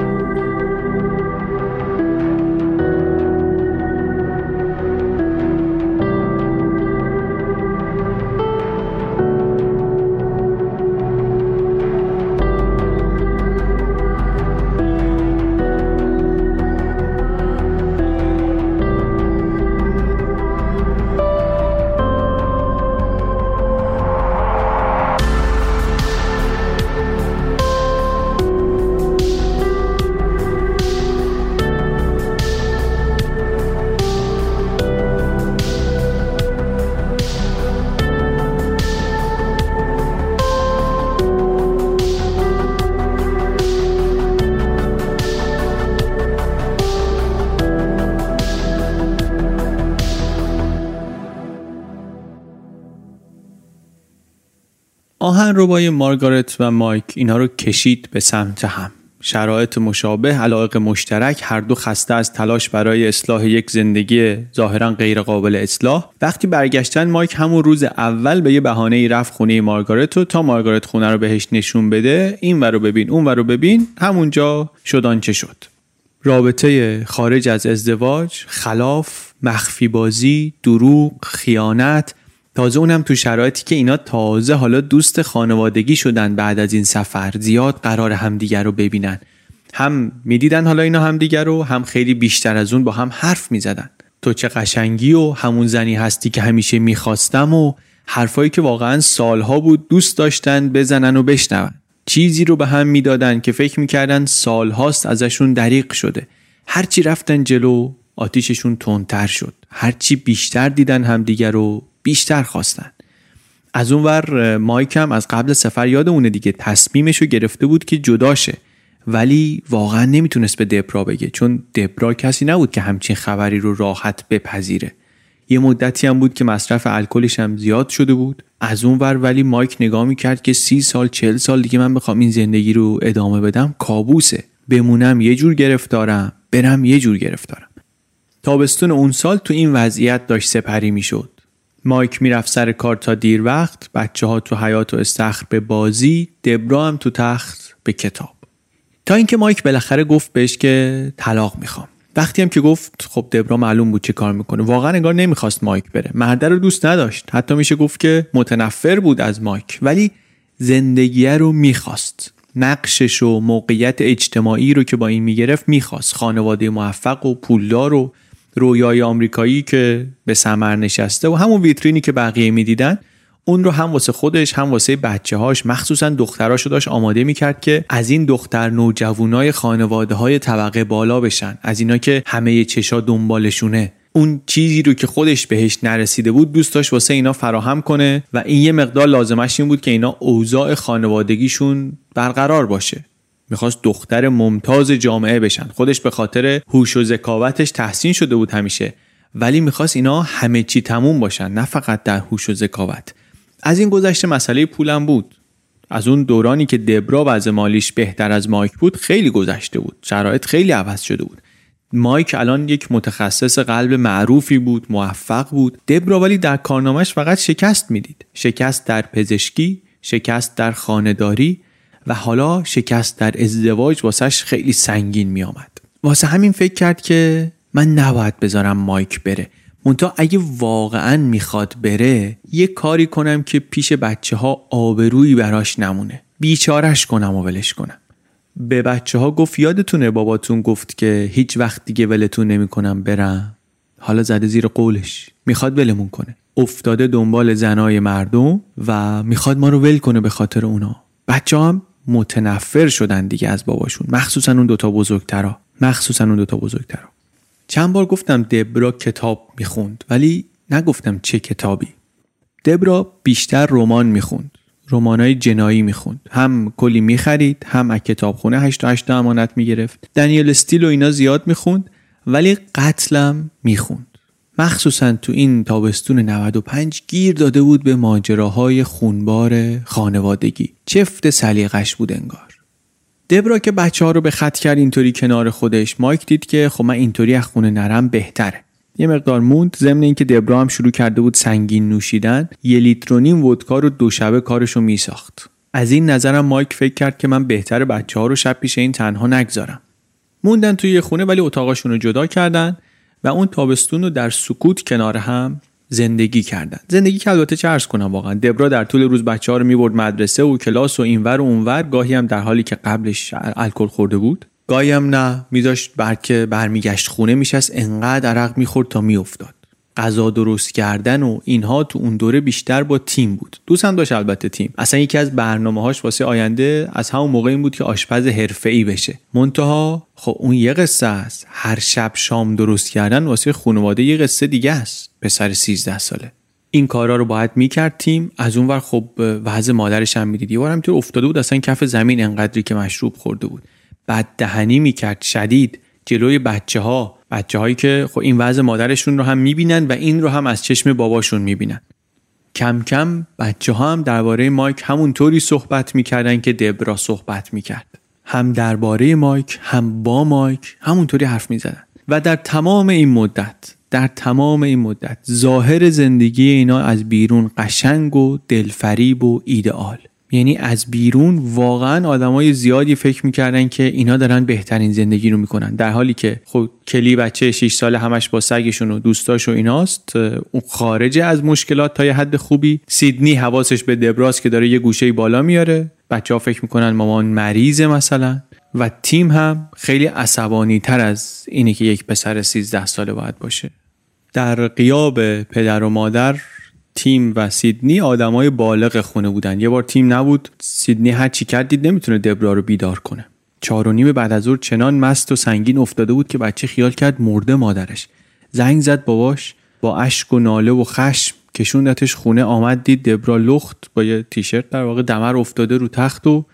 ربای مارگارت و مایک اینها رو کشید به سمت هم. شرایط مشابه علاقه مشترک هر دو خسته از تلاش برای اصلاح یک زندگی ظاهرا غیر قابل اصلاح. وقتی برگشتن مایک همون روز اول به یه بهانه ای رفت خونه مارگارت و تا مارگارت خونه رو بهش نشون بده. این رو ببین اون رو ببین. همونجا شدان چه شد. رابطه خارج از ازدواج خلاف مخفی بازی دروغ خیانت تازه اونم تو شرایطی که اینا تازه حالا دوست خانوادگی شدن بعد از این سفر زیاد قرار همدیگر رو ببینن. هم می‌دیدن حالا اینا همدیگر رو هم خیلی بیشتر از اون با هم حرف می‌زدن. تو چه قشنگی و همون زنی هستی که همیشه می‌خواستم و حرفایی که واقعا سالها بود دوست داشتن بزنن و بشنون. چیزی رو به هم می‌دادن که فکر می‌کردن سالهاست ازشون دریق شده. هرچی رفتن جلو آتیششون تندتر شد. هرچی بیشتر دیدن همدیگر رو بیشتر خواستن. از اونور مایک هم از قبل سفر یاد اونه دیگه. تصمیمش رو گرفته بود که جداشه. ولی واقعا نمی‌تونست به دبرا بگه چون دبرا کسی نبود که همچین خبری رو راحت بپذیره. یه مدتی هم بود که مصرف الکلش هم زیاد شده بود. از اون ور ولی مایک نگاه می‌کرد که سی سال چل سال دیگه من بخوام این زندگی رو ادامه بدم. کابوسه. بمونم یه جور گرفتارم برم یه جور گرفتارم. تابستون اون سال تو این وضعیت داشت سپری می‌شد. مایک می‌رفت سر کار تا دیر وقت. بچه ها تو حیات و استخر به بازی دبرا هم تو تخت به کتاب. تا اینکه مایک بالاخره گفت بهش که طلاق می‌خوام. وقتی هم که گفت خب دبرا معلوم بود چه کار می‌کنه. واقعا انگار نمی‌خواست مایک بره. مرده رو دوست نداشت. حتی میشه گفت که متنفر بود از مایک. ولی زندگیه رو می‌خواست. نقشش و موقعیت اجتماعی رو که با این می‌گرفت می‌خواست. خانواده موفق و پولدار و رویای آمریکایی که به سمر نشسته و همون ویترینی که بقیه می‌دیدن اون رو هم واسه خودش هم واسه بچه هاش مخصوصا دختراشو داشت آماده می‌کرد که از این دختر نوجوانای خانواده های طبقه بالا بشن از اینا که همه چشا دنبالشونه. اون چیزی رو که خودش بهش نرسیده بود دوست داشت واسه اینا فراهم کنه و این یه مقدار لازمش این بود که اینا اوضاع خانوادگیشون برقرار باشه. می‌خواست دختر ممتاز جامعه بشن. خودش به خاطر هوش و ذکاوتش تحسین شده بود همیشه. ولی می‌خواست اینا همه چی تموم باشن نه فقط در هوش و ذکاوت. از این گذشته مسئله پولم بود. از اون دورانی که دبرا وضع مالیش بهتر از مایک بود خیلی گذشته بود. شرایط خیلی عوض شده بود. مایک الان یک متخصص قلب معروفی بود موفق بود. دبرا ولی در کارنامهش فقط شکست می‌دید. شکست در پزشکی شکست در خانهداری و حالا شکست در ازدواج واسش خیلی سنگین میآمد. واسه همین فکر کرد که من نباید بذارم مایک بره. منتها اگه واقعا می‌خواد بره یه کاری کنم که پیش بچه ها آبرویی براش نمونه. بیچارش کنم و ولش کنم. به بچه ها گفت یادتونه باباتون گفت که هیچ وقت دیگه ولتون نمی‌کنم برم؟ حالا زده زیر قولش. می‌خواد ولمون کنه. افتاده دنبال زنای مردم و می‌خواد ما رو ول کنه به خاطر اونا. بچه هم متنفر شدن دیگه از باباشون. مخصوصا اون دوتا بزرگترا. مخصوصا اون دوتا بزرگترا. چند بار گفتم دبرا کتاب می‌خوند ولی نگفتم چه کتابی. دبرا بیشتر رمان می‌خوند. رمانای جنایی می‌خوند. هم کلی می‌خرید هم از کتابخونه 8 8 امانت می‌گرفت. دنیل استیل و اینا زیاد می‌خوند ولی قتلم می‌خوند. مخصوصا تو این تابستون 95 گیر داده بود به ماجراهای خونبار خانوادگی. چفت سلیقش بود انگار. دبرا که بچه ها رو به خط کرد اینطوری کنار خودش مایک دید که خب من اینطوری از خونه نرم بهتره. یه مقدار موند ضمن اینکه دبرا هم شروع کرده بود سنگین نوشیدن یه لیتر و نیم ودکا رو دو شبه کارشو میساخت. از این نظرم مایک فکر کرد که من بهتر بچه ها رو شب پیش این تنها نگذارم. موندن توی خونه ولی اتاقاشون رو جدا کردن. و اون تابستون رو در سکوت کنار هم زندگی کردن زندگی که البته چه ارز کنم واقعا دبرا در طول روز بچه ها رو می‌برد مدرسه و کلاس و اینور و اونور گاهی هم در حالی که قبلش الکل خورده بود گاهی هم نه میذاشت برکه برمیگشت خونه میشست انقدر عرق می‌خورد تا میافتاد. غذا درست کردن و اینها تو اون دوره بیشتر با تیم بود. دوست هم داشت البته تیم. اصلا یکی از برنامه هاش واسه آینده از همون موقع این بود که آشپز ای بشه. منتها خب اون یه قصه است. هر شب شام درست کردن واسه خانواده یه قصه دیگه است. پسر 13 ساله. این کارا رو باید می‌کرد تیم. از اونور خب وضع مادرش هم می‌دید. یه تو افتاده بود اصلا کف زمین انقدری که مشروب خورده بود. بعد دهنی می‌کرد شدید. جلوی بچه ها بچه هایی که خب این وضع مادرشون رو هم می‌بینن و این رو هم از چشم باباشون می‌بینن. کم کم بچه ها هم درباره مایک همونطوری صحبت می‌کردن که دبرا صحبت می‌کرد. هم درباره مایک هم با مایک همونطوری حرف می‌زدن. و در تمام این مدت در تمام این مدت ظاهر زندگی اینا از بیرون قشنگ و دلفریب و ایدئال یعنی از بیرون واقعا آدمای زیادی فکر می‌کردن که اینا دارن بهترین زندگی رو می‌کنن. در حالی که خب کلی بچه 6 ساله همش با سگشون و دوستاش و ایناست اون خارج از مشکلات تا یه حد خوبی. سیدنی حواسش به دبراس که داره یه گوشه بالا میاره. بچه ها فکر می‌کنن مامان مریضه مثلا. و تیم هم خیلی عصبانی تر از اینی که یک پسر 13 ساله باید باشه. در قیاب پدر و مادر تیم و سیدنی آدمای بالغ خونه بودن. یه بار تیم نبود. سیدنی هر چی کرد دید نمی‌تونه دبرا رو بیدار کنه. چهار و نیم بعد از ظهر چنان مست و سنگین افتاده بود که بچه خیال کرد مرده مادرش. زنگ زد باباش با اشک و ناله و خشم کشوندتش خونه آمد دید دبرا لخت با یه تیشرت در واقع دمر افتاده رو تخت و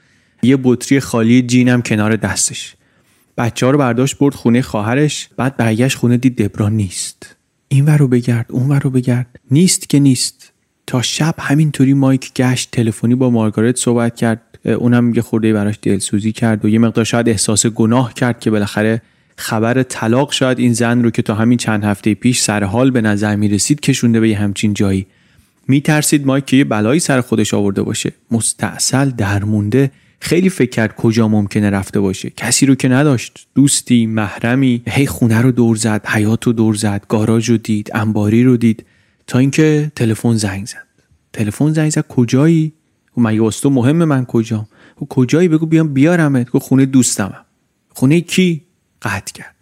یه بطری خالی جینم کنار دستش. بچه ها رو برداشت برد خونه خواهرش بعد برگشت خونه دید دبرا نیست. این ور رو بگرد اون ور رو بگرد. نیست که نیست. تا شب همینطوری مایک گشت تلفنی با مارگارت صحبت کرد. اونم یه خورده براش دلسوزی کرد و یه مقدار شاید احساس گناه کرد که بالاخره خبر طلاق شاید این زن رو که تا همین چند هفته پیش سر حال به نظر می رسید کشونده به یه همچین جایی. می ترسید مایک که یه بلایی سر خودش آورده باشه. مستاصل درمونده. خیلی فکر کرد کجا ممکنه رفته باشه. کسی رو که نداشت. دوستی محرمی. هی خونه رو دور زد حیات رو دور زد گاراژ رو دید انباری رو دید. تا اینکه تلفن زنگ زد. تلفن زنگ زد کجایی؟ و مگه واسه مهم من کجام و کجایی؟ بگو بیام بیارمت. گفت خونه دوستمم. خونه کی؟ قطع کرد.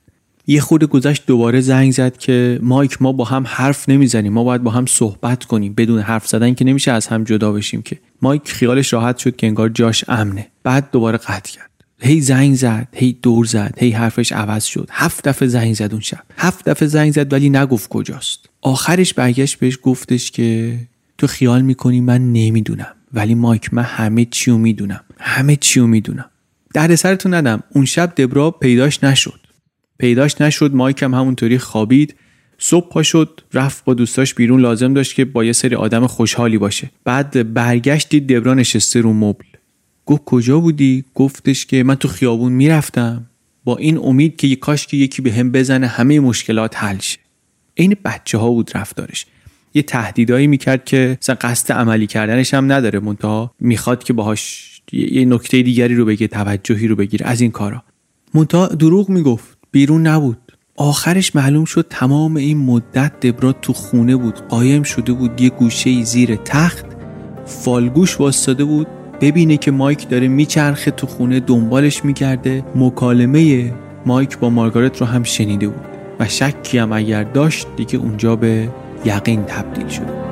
یه خود گذشت دوباره زنگ زد که مایک ما با هم حرف نمی‌زنیم. ما باید با هم صحبت کنیم. بدون حرف زدن که نمیشه از هم جدا بشیم که. مایک خیالش راحت شد که انگار جاش امنه. بعد دوباره قطع کرد. هی زنگ زد هی دور زد هی حرفش عوض شد. هفت دفعه زنگ زد اون شب. هفت دفعه زنگ زد ولی نگفت کجاست. آخرش برگشت بهش گفتش که تو خیال می‌کنی من نمی‌دونم ولی مایک من همه چیو می‌دونم. همه چیو می‌دونم. در سرتون ندم. اون شب دبرا پیداش نشد. پیداش نشد مایک هم همونطوری خوابید. صبح پا شد رفت با دوستاش بیرون لازم داشت که با یه سری آدم خوشحالی باشه. بعد برگشت دید دبرا نشسته رو مبل. گفت کجا بودی؟ گفتش که من تو خیابون می‌رفتم. با این امید که کاش که یکی به هم بزنه همه مشکلات حل شه. این بچه ها بود رفتارش. یه تهدیدایی می‌کرد که مثلا قصد عملی کردنش هم نداره. منتها می‌خواد که باهاش یه نکته دیگری رو بگه توجهی رو بگیره. از این کارا. منتها دروغ می‌گفت. بیرون نبود. آخرش معلوم شد تمام این مدت دبرا تو خونه بود قایم شده بود یه گوشه زیر تخت فالگوش واستاده بود ببینه که مایک داره میچرخه تو خونه دنبالش می‌کرده. مکالمه مایک با مارگارت رو هم شنیده بود و شکی هم اگر داشت دیگه اونجا به یقین تبدیل شده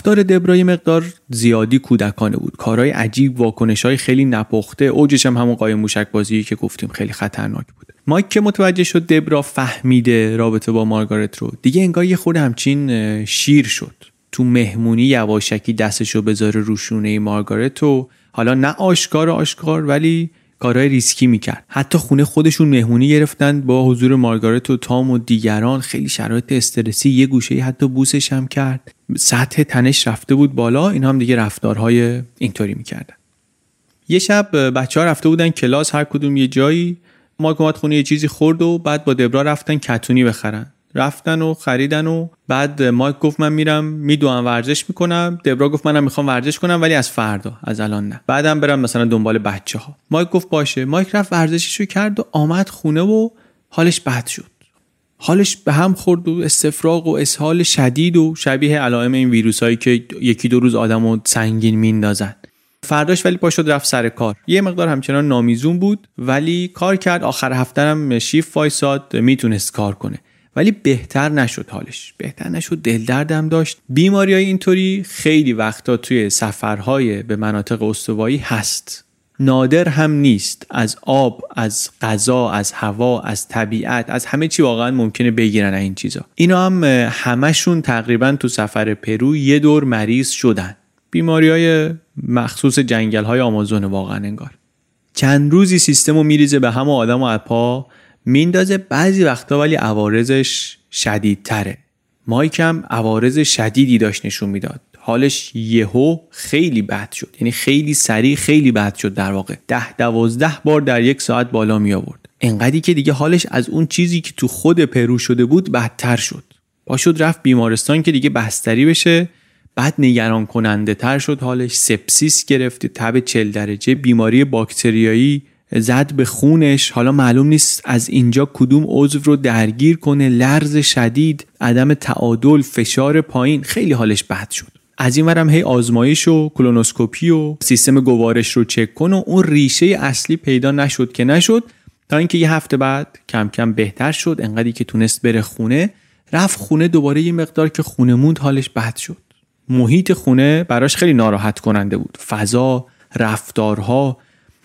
رفتار دبرای مقدار زیادی کودکانه بود. کارهای عجیب واکنش های خیلی نپخته اوجش هم همون قایم موشک بازی که گفتیم خیلی خطرناک بود مایک که متوجه شد دبرا فهمیده رابطه با مارگارت رو دیگه انگار یه خود همچین شیر شد. تو مهمونی یواشکی دستشو بذاره روشونه مارگارت و حالا نه آشکار آشکار ولی کارهای ریسکی می‌کرد. حتی خونه خودشون مهمونی گرفتن با حضور مارگارت و تام و دیگران. خیلی شرایط استرسی یه گوشه حتی بوسش هم کرد. سطح تنش رفته بود بالا. این هم دیگه رفتارهای اینطوری می‌کردن. یه شب بچه ها رفته بودن کلاس هر کدوم یه جایی. ما اومد خونه یه چیزی خورد و بعد با دبرا رفتن کتونی بخرن. رفتن و خریدن و بعد مایک گفت من میرم میدوام ورزش می‌کنم. دبرا گفت منم می‌خوام ورزش کنم ولی از فردا از الان نه. بعدم برم مثلا دنبال بچه ها مایک گفت باشه. مایک رفت ورزشش رو کرد و آمد خونه و حالش بد شد. حالش به هم خورد و استفراغ و اسهال شدید و شبیه علائم این ویروس هایی که یکی دو روز آدم رو سنگین میندازن فرداش ولی پاشد رفت سر کار. یه مقدار همچنان نامیزون بود ولی کار کرد. آخر هفته هم شیف وایساد می‌تونست کار کنه. ولی بهتر نشد حالش. بهتر نشد دل دردم داشت. بیماری های اینطوری خیلی وقتا توی سفرهای به مناطق استوایی هست. نادر هم نیست. از آب از غذا از هوا از طبیعت از همه چی واقعا ممکنه بگیرن این چیزا. اینا هم همشون تقریبا تو سفر پرو یه دور مریض شدن. بیماری های مخصوص جنگل های آمازون واقعا انگار. چند روزی سیستم رو میریزه به همه آدم و اپا میندازه بعضی وقتا ولی عوارضش شدیدتره. مایک هم عوارض شدیدی داشت نشون می‌داد. حالش یهو خیلی بد شد. یعنی خیلی سریع خیلی بد شد در واقع. ده دوازده بار در یک ساعت بالا می آورد انقدری که دیگه حالش از اون چیزی که تو خود پرو شده بود بدتر شد. با شد رفت بیمارستان که دیگه بستری بشه بعد نگران کننده تر شد. حالش سپسیس گرفته تب چل درجه بیماری باکتریایی زد به خونش. حالا معلوم نیست از اینجا کدوم عضو رو درگیر کنه. لرز شدید عدم تعادل فشار پایین. خیلی حالش بد شد. از این ورم هی آزمایش و کلونوسکوپی و سیستم گوارش رو چک کن و اون ریشه اصلی پیدا نشد که نشد. تا اینکه یه هفته بعد کم کم بهتر شد. انقدری که تونست بره خونه رفت خونه دوباره یه مقدار که خونه موند حالش بد شد. محیط خونه براش خیلی ناراحت کننده بود. فضا رفتارها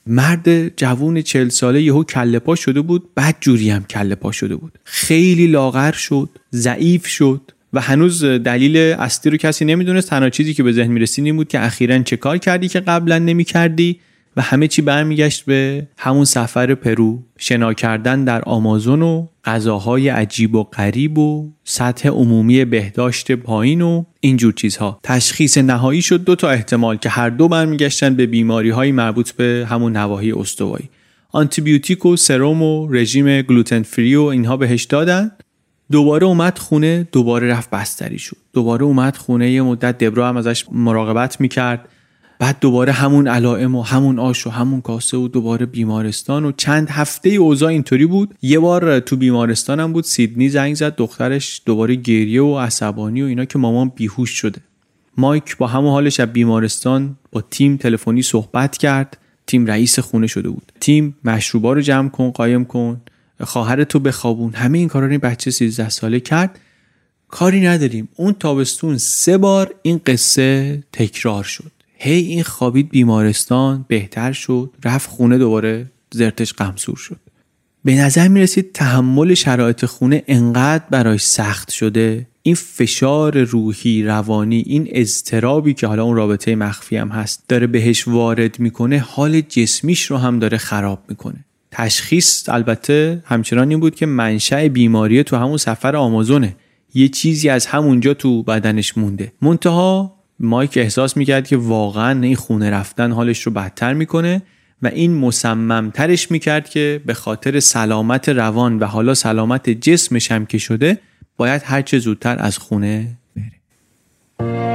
مرد جوون چل ساله یهو کله پا شده بود بد جوری هم کله پا شده بود. خیلی لاغر شد ضعیف شد و هنوز دلیل اصلی رو کسی نمی‌دونست. تنها چیزی که به ذهن می‌رسید این بود که اخیرا چه کار کردی که قبلا نمی‌کردی؟ و همه چی برمیگشت به همون سفر پرو. شنا کردن در آمازون و غذاهای عجیب و غریب و سطح عمومی بهداشت پایین و اینجور چیزها. تشخیص نهایی شد دو تا احتمال که هر دو برمیگشتن به بیماری های مربوط به همون نواحی استوایی. آنتیبیوتیک و سرم و رژیم gluten free و اینها بهش دادن. دوباره اومد خونه دوباره رفت بستری شد. دوباره اومد خونه یه مدت دبرا هم ازش مراقبت می‌کرد. بعد دوباره همون علائم و همون آش و همون کاسه و دوباره بیمارستان و چند هفته اوضاع اینطوری بود. یه بار تو بیمارستانم بود سیدنی زنگ زد دخترش دوباره گریه و عصبانی و اینا که مامان بیهوش شده. مایک با همون حالش از بیمارستان با تیم تلفنی صحبت کرد. تیم رئیس خونه شده بود. تیم مشروبا رو جمع کن قایم کن. خواهر تو بخوابون. همه این کارا رو این بچه 13 ساله کرد. کاری نداریم. اون تابستون سه بار این قصه تکرار شد. هی این خوابید بیمارستان بهتر شد. رفت خونه دوباره زرتش قمصور شد. به نظر می رسید تحمل شرایط خونه انقدر برای سخت شده. این فشار روحی روانی این اضطرابی که حالا اون رابطه مخفی هم هست داره بهش وارد می‌کنه حال جسمیش رو هم داره خراب می‌کنه. تشخیص البته همچنان این بود که منشأ بیماری تو همون سفر آمازونه. یه چیزی از همونجا تو بدنش مونده. منتها مایک احساس می‌کرد که واقعا این خونه رفتن حالش رو بدتر می‌کنه و این مصممترش می‌کرد که به خاطر سلامت روان و حالا سلامت جسمش هم که شده باید هرچه زودتر از خونه بره.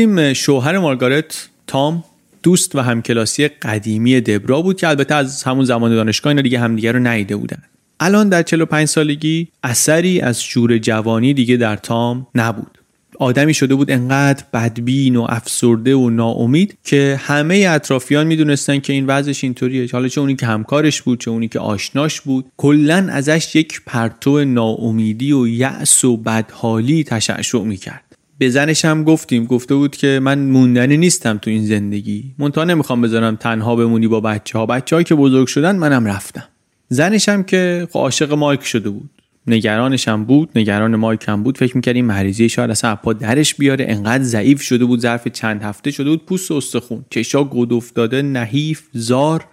گفتیم شوهر مارگارت تام دوست و همکلاسی قدیمی دبرا بود که البته از همون زمان دانشگاه اینا دیگه همدیگه رو ندیده بودن. الان در 45 سالگی اثری از شور جوانی دیگه در تام نبود. آدمی شده بود انقدر بدبین و افسرده و ناامید که همه اطرافیان می‌دونستن که این وضعش اینطوریه. حالا چه اونی که همکارش بود چه اونی که آشناش بود. کلا ازش یک پرتو ناامیدی و یأس و بدحالی تشعشع می‌کرد. به زنش هم گفتیم. گفته بود که من موندنی نیستم تو این زندگی. منتها نمی‌خوام بذارم تنها بمونی با بچه ها بچه که بزرگ شدن منم رفتم. زنش هم که خب عاشق مایک شده بود. نگرانش هم بود. نگران مایک هم بود. فکر می‌کرد این مریضی شاید اصلا پا درش بیاره. انقدر ضعیف شده بود. ظرف چند هفته شده بود. پوست استخون. چشا گود افتاده. نحیف. زار.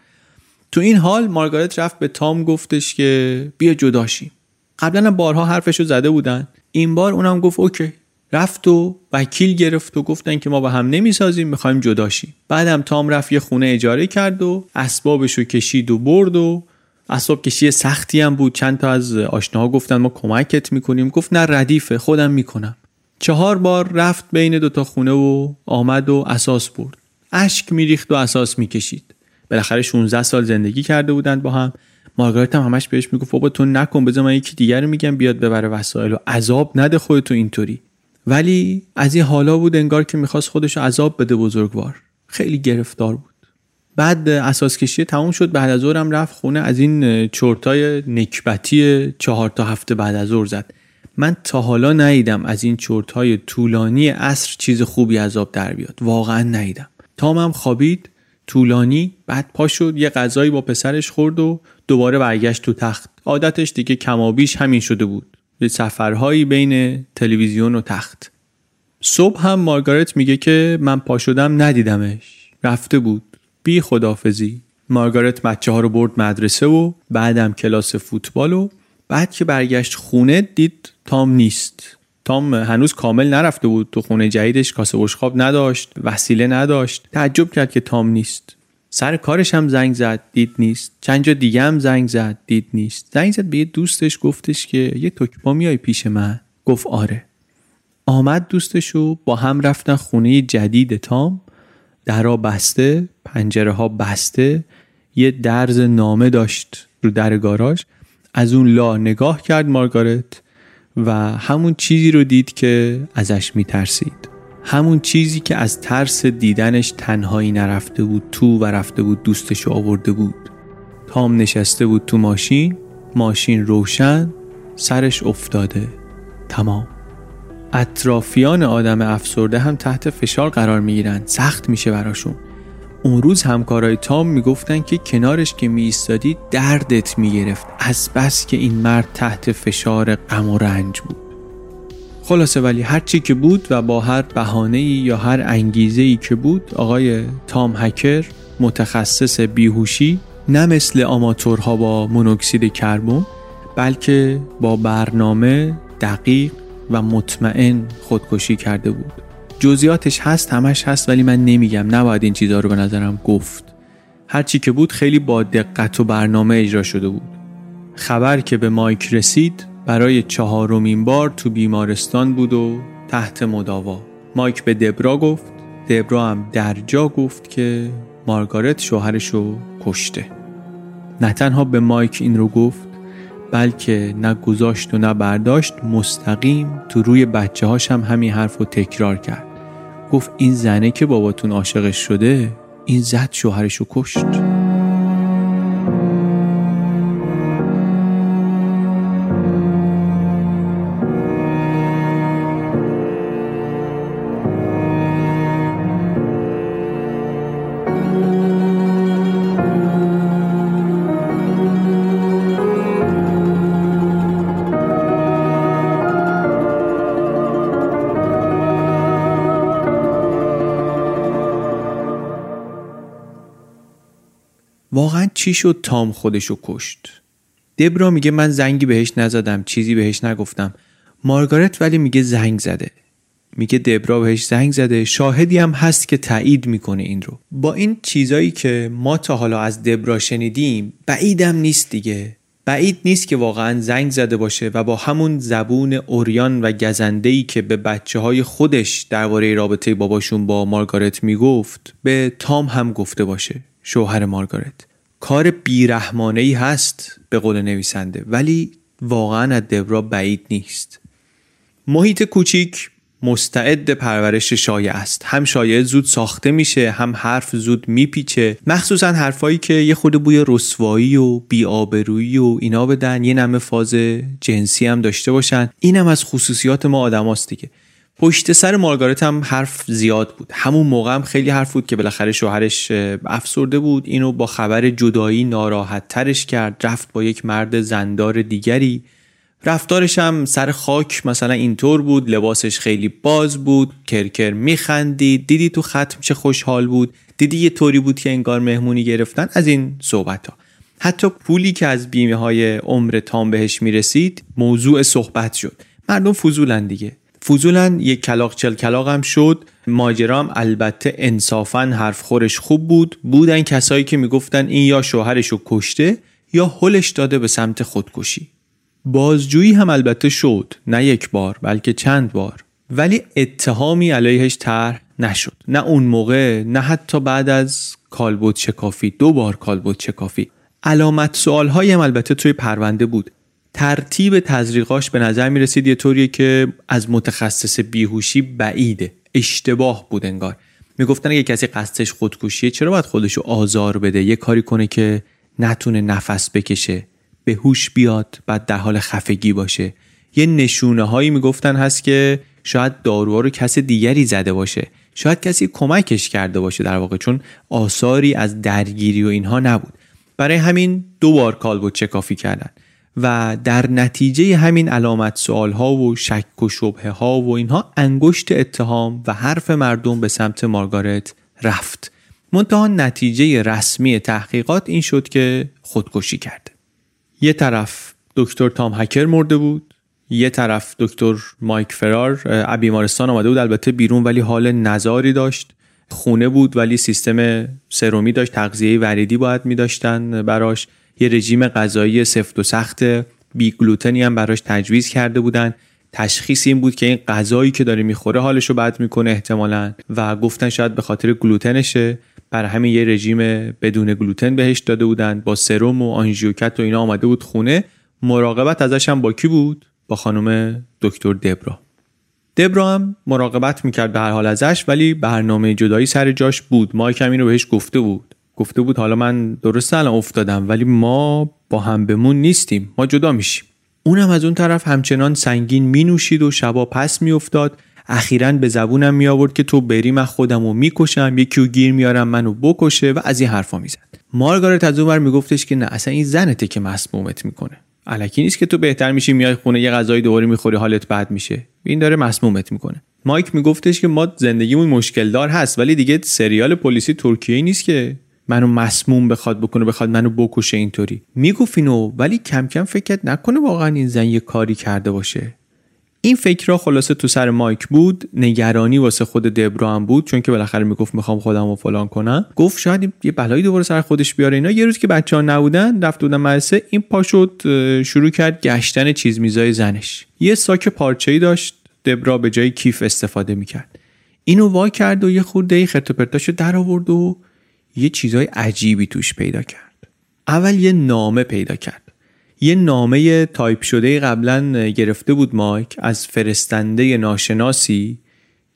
تو این حال مارگارت رفت به تام گفتش که بیا جداشیم. قبلا بارها حرفشو زده بودن. این بار اونم گفت اوکی. رفت و وکیل گرفت و گفتن که ما با هم نمی‌سازیم می‌خوایم جداشیم بعدم تام رفت یه خونه اجاره کرد و اسبابش رو کشید و برد و اسباب کشی سختی هم بود. چند تا از آشناها گفتن ما کمکت می‌کنیم. گفت نه ردیفه خودم می‌کنم. چهار بار رفت بین دوتا خونه و آمد و اساس برد. اشک میریخت و اساس می‌کشید. بالاخره 16 سال زندگی کرده بودند با هم. مارگارت هم همش بهش می‌گفت بابا تو نکن بذار من یکی دیگر رو میگم بیاد ببره وسایل و عذاب نده خودتو اینطوری. ولی از این حالا بود انگار که می‌خواست خودش عذاب بده بزرگوار. خیلی گرفتار بود. بعد اساس کشی تموم شد بعد از ظهرم رفت خونه از این چرتای نکبتی چهار تا هفته بعد از ظهر زد. من تا حالا ندیدم از این چرت های طولانی عصر چیز خوبی آب در بیاد. واقعا ندیدم. تامم خوابید طولانی بعد پا شد یه غذایی با پسرش خورد و دوباره برگشت تو تخت. عادتش دیگه کمابیش همین شده بود. به سفرهایی بین تلویزیون و تخت. صبح هم مارگارت میگه که من پا شدم ندیدمش. رفته بود. بی خدافزی مارگارت بچه ها رو برد مدرسه و بعدم کلاس فوتبال و بعد که برگشت خونه دید تام نیست. تام هنوز کامل نرفته بود. تو خونه جدیدش کاسه بشخاب نداشت وسیله نداشت. تعجب کرد که تام نیست. سر کارش هم زنگ زد دید نیست. چند جا دیگه هم زنگ زد دید نیست. زنگ زد به یه دوستش گفتش که یه تکپا میای پیش من. گفت آره. آمد دوستشو با هم رفتن خونه جدید تام. درها بسته پنجره ها بسته. یه درز نامه داشت رو در گاراژ. از اون لا نگاه کرد مارگارت و همون چیزی رو دید که ازش میترسید. همون چیزی که از ترس دیدنش تنهایی نرفته بود تو و رفته بود دوستش آورده بود. تام نشسته بود تو ماشین ماشین روشن سرش افتاده. تمام. اطرافیان آدم افسرده هم تحت فشار قرار می‌گیرن. سخت میشه براشون. اون روز همکارای تام می‌گفتن که کنارش که میایستادی دردت می‌گرفت. از بس که این مرد تحت فشار غم و رنج بود. خلاصه ولی هر چی که بود و با هر بهانه یا هر انگیزه ای که بود آقای تام هکر متخصص بیهوشی نه مثل آماتورها با مونوکسید کربن بلکه با برنامه دقیق و مطمئن خودکشی کرده بود. جزئیاتش هست همش هست ولی من نمیگم. نباید این چیزها رو به نظرم گفت. هرچی که بود خیلی با دقت و برنامه اجرا شده بود. خبر که به مایک رسید برای چهارمین بار تو بیمارستان بود و تحت مداوا. مایک به دبرا گفت. دبرا هم در جا گفت که مارگارت شوهرش رو کشته. نه تنها به مایک این رو گفت بلکه نه گذاشت و نه برداشت مستقیم تو روی بچه هاش هم همین حرف رو تکرار کرد. گفت این زنه که باباتون عاشقش شده این زد شوهرش رو کشت. چی شد تام خودشو کشت. دبرا میگه من زنگی بهش نزدم چیزی بهش نگفتم. مارگارت ولی میگه زنگ زده. میگه دبرا بهش زنگ زده. شاهدی هم هست که تایید می‌کنه این رو. با این چیزایی که ما تا حالا از دبرا شنیدیم بعیدم نیست دیگه. بعید نیست که واقعا زنگ زده باشه و با همون زبون اوریان و گزنده که به بچه های خودش درباره رابطه باباشون با مارگارت می‌گفت به تام هم گفته باشه. شوهر مارگارت. کار بیرحمانه ای هست به قول نویسنده ولی واقعا از دبرا بعید نیست. محیط کوچیک مستعد پرورش شایع است. هم شایع زود ساخته میشه هم حرف زود میپیچه. مخصوصا حرفایی که یه خود بوی رسوایی و بیآبرویی و اینا بدن یه نمه فاز جنسی هم داشته باشن. اینم از خصوصیات ما آدماست دیگه. پشت سر مارگارت هم حرف زیاد بود. همون موقع هم خیلی حرف بود که بالاخره شوهرش افسرده بود. اینو با خبر جدایی ناراحت ترش کرد. رفت با یک مرد زندار دیگری. رفتارش هم سر خاک مثلا اینطور بود. لباسش خیلی باز بود. کرکر میخندید. دیدی تو ختم چه خوشحال بود. دیدی یه طوری بود که انگار مهمونی گرفتن. از این صحبت ها حتی پولی که از بیمه های عمر تام بهش می‌رسید موضوع صحبت شد. مردم فضولن دیگه. فضولا یک کلاق چل کلاق هم شد. ماجرام البته انصافا حرف خورش خوب بود. بودن کسایی که می‌گفتن این یا شوهرشو کشته یا هلش داده به سمت خودکشی. بازجویی هم البته شد. نه یک بار بلکه چند بار. ولی اتهامی علیهش طرح نشد. نه اون موقع نه حتی بعد از کالبوت شکافی. دو بار کالبوت شکافی. علامت سوال هم البته توی پرونده بود. ترتیب تزریقاش به نظر می رسید یه طوریه که از متخصص بیهوشی بعیده اشتباه بود انگار. می‌گفتن اگه کسی قصدش خودکشیه چرا باید خودشو آزار بده؟ یه کاری کنه که نتونه نفس بکشه به هوش بیاد بعد در حال خفگی باشه. یه نشونه هایی می‌گفتن هست که شاید داروها رو کس دیگری زده باشه. شاید کسی کمکش کرده باشه در واقع چون آثاری از درگیری و اینها نبود. برای همین دو بار کالبد چکافی کردن. و در نتیجه همین علامت سوال ها و شک و شبه ها و اینها انگشت اتهام و حرف مردم به سمت مارگارت رفت. منتها نتیجه رسمی تحقیقات این شد که خودکشی کرده یه طرف دکتر تام هکر مرده بود یه طرف دکتر مایک فرار بیمارستان آمده بود البته بیرون ولی حال نزاری داشت. خونه بود ولی سیستم سرومی داشت تغذیه وریدی باید می داشتن براش. یه رژیم غذایی سفت و سخت بی گلوتنی هم براش تجویز کرده بودن. تشخیص این بود که این غذایی که داره می‌خوره حالش رو بد می‌کنه احتمالا و گفتن شاید به خاطر گلوتنشه. برای همین یه رژیم بدون گلوتن بهش داده بودن. با سرم و آنژیوکت و اینا آمده بود خونه. مراقبت ازش هم با کی بود با خانم دکتر دبرا. دبرا هم مراقبت می‌کرد به هر حال ازش ولی برنامه جدایی سر جاش بود. مایک هم اینو بهش گفته بود. گفته بود حالا من درست الان افتادم ولی ما با هم بمون نیستیم. ما جدا میشیم. اونم از اون طرف همچنان سنگین می نوشید و شبا پس میافتاد. اخیرا به زبونم می آورد که تو بری من خودم رو می‌کشم یکی رو گیر میارم منو بکشه و از این حرفا می‌زد. مارگارت از اون میگفتش که نه اصلا این زنته که مسمومت می‌کنه. علکی نیست که تو بهتر میشی میای خونه یه غذای دوباره می‌خوری حالت بد میشه. این داره مسمومت می‌کنه. مایک میگفتش که ما زندگیمون مشکل دار هست ولی دیگه سریال پلیسی ترکیه نیست که. منو مسموم بخواد بکنه بخواد منو بکشه اینطوری. می‌گفت اینو ولی کم کم فکر نکنه واقعا این زن یه کاری کرده باشه. این فکرها خلاصه تو سر مایک بود نگرانی واسه خود دبرا هم بود چون که بالاخره می‌گفت می‌خوام خودم رو فلان کنم. گفت شاید یه بلایی دوباره سر خودش بیاره اینا. یه روز که بچه ها نبودن رفت بودن مدرسه این پا شد شروع کرد گشتن چیز میزای زنش. یه ساک پارچه ای داشت دبرا به جای کیف استفاده می‌کرد. اینو وا کرد و یه خورده خرت و پرتاشو در آورد و یه چیزای عجیبی توش پیدا کرد. اول یه نامه پیدا کرد. یه نامه تایپ شده قبلا گرفته بود مایک از فرستنده ناشناسی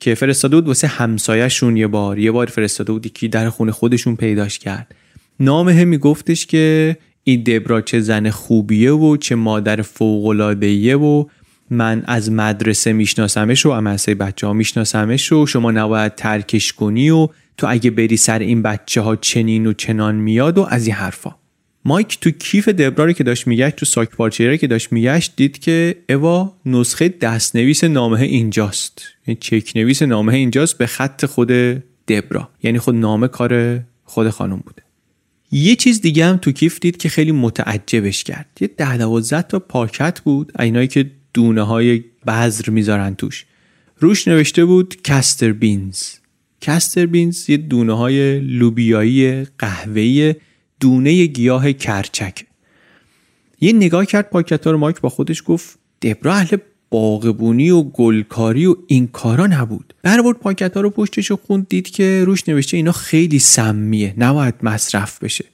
که فرستاده بود واسه همسایهشون یه بار. یه بار فرستاده بود که در خونه خودشون پیداش کرد. نامه میگفتش که این دبرا چه زن خوبیه و چه مادر فوقلادهیه و من از مدرسه میشناسمش و مدرسه بچه ها میشناسمش و شما نباید ترکش کنی و تو اگه بری سر این بچه ها چنین و چنان میاد و از این حرفا. مایک تو کیف دبراری که داشت میگشت تو ساک که داشت میگشت دید که اوا نسخه دستنویس نامه اینجاست. یعنی چک نویس نامه اینجاست به خط خود دبرا. یعنی خود نامه کار خود خانم بوده. یه چیز دیگه هم تو کیف دید که خیلی متعجبش کرد. یه ده دوازده تا پاکت بود اینایی که دونه های بذر می‌ذارن توش. روش نوشته بود کستر بینز. کستر بینز یه دونه های لوبیایی قهوه‌ای دونه گیاه کرچک. یه نگاه کرد پاکت رو مایک با خودش گفت دبرا اهل باغبونی و گلکاری و این کارا نبود. برورد پاکت ها رو پشتش و خوند دید که روش نوشته اینا خیلی سمیه نباید مصرف بشه.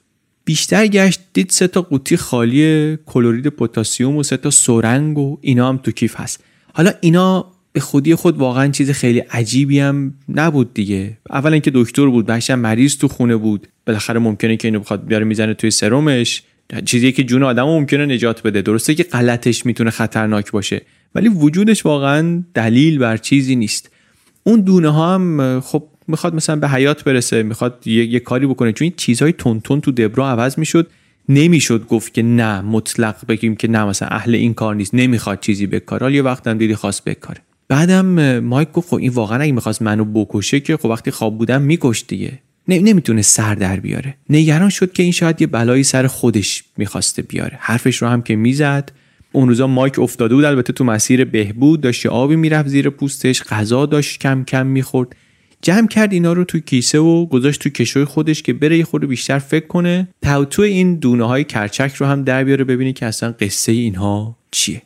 بیشتر گشت دید سه تا قوطی خالی کلورید پتاسیم و سه تا سرنگ و اینا هم تو کیف هست. حالا اینا به خودی خود واقعا چیز خیلی عجیبی هم نبود دیگه. اولا اینکه دکتر بود بهش مریض تو خونه بود. بالاخره ممکنه که اینو بخواد بیاره می‌زنه توی سرمش چیزی که جون آدم ممکنه نجات بده. درسته که غلطش می‌تونه خطرناک باشه ولی وجودش واقعا دلیل بر چیزی نیست. اون دونه ها هم خب می‌خواد مثلا به حیات برسه می‌خواد یه, یه کاری بکنه. چون این چیزهای تون تون تو دبرا عوض می‌شد نمی‌شد گفت که نه مطلق بگیم که نه مثلا اهل این کار نیست نمی‌خواد چیزی بکاره. حالا یه وقت دیدی خواست بکاره. بعدم مایک گفت خب این واقعا اگه می‌خواست منو بکشه که خب وقتی خواب بودم میکشت دیگه. نمی‌تونه سر در بیاره. نگران شد که این شاید یه بلایی سر خودش می‌خواسته بیاره. حرفش رو هم که می‌زد. اون روزا مایک افتاده بود البته تو مسیر بهبود داشت آبی می‌رفت زیر پوستش غذا داشت کم کم می‌خورد. جمع کرد اینا رو تو کیسه و گذاشت تو کشوی خودش که بره یه خورده بیشتر فکر کنه. تو این دونه های کرچک رو هم در بیاره ببینی که اصلا قصه اینها چیه.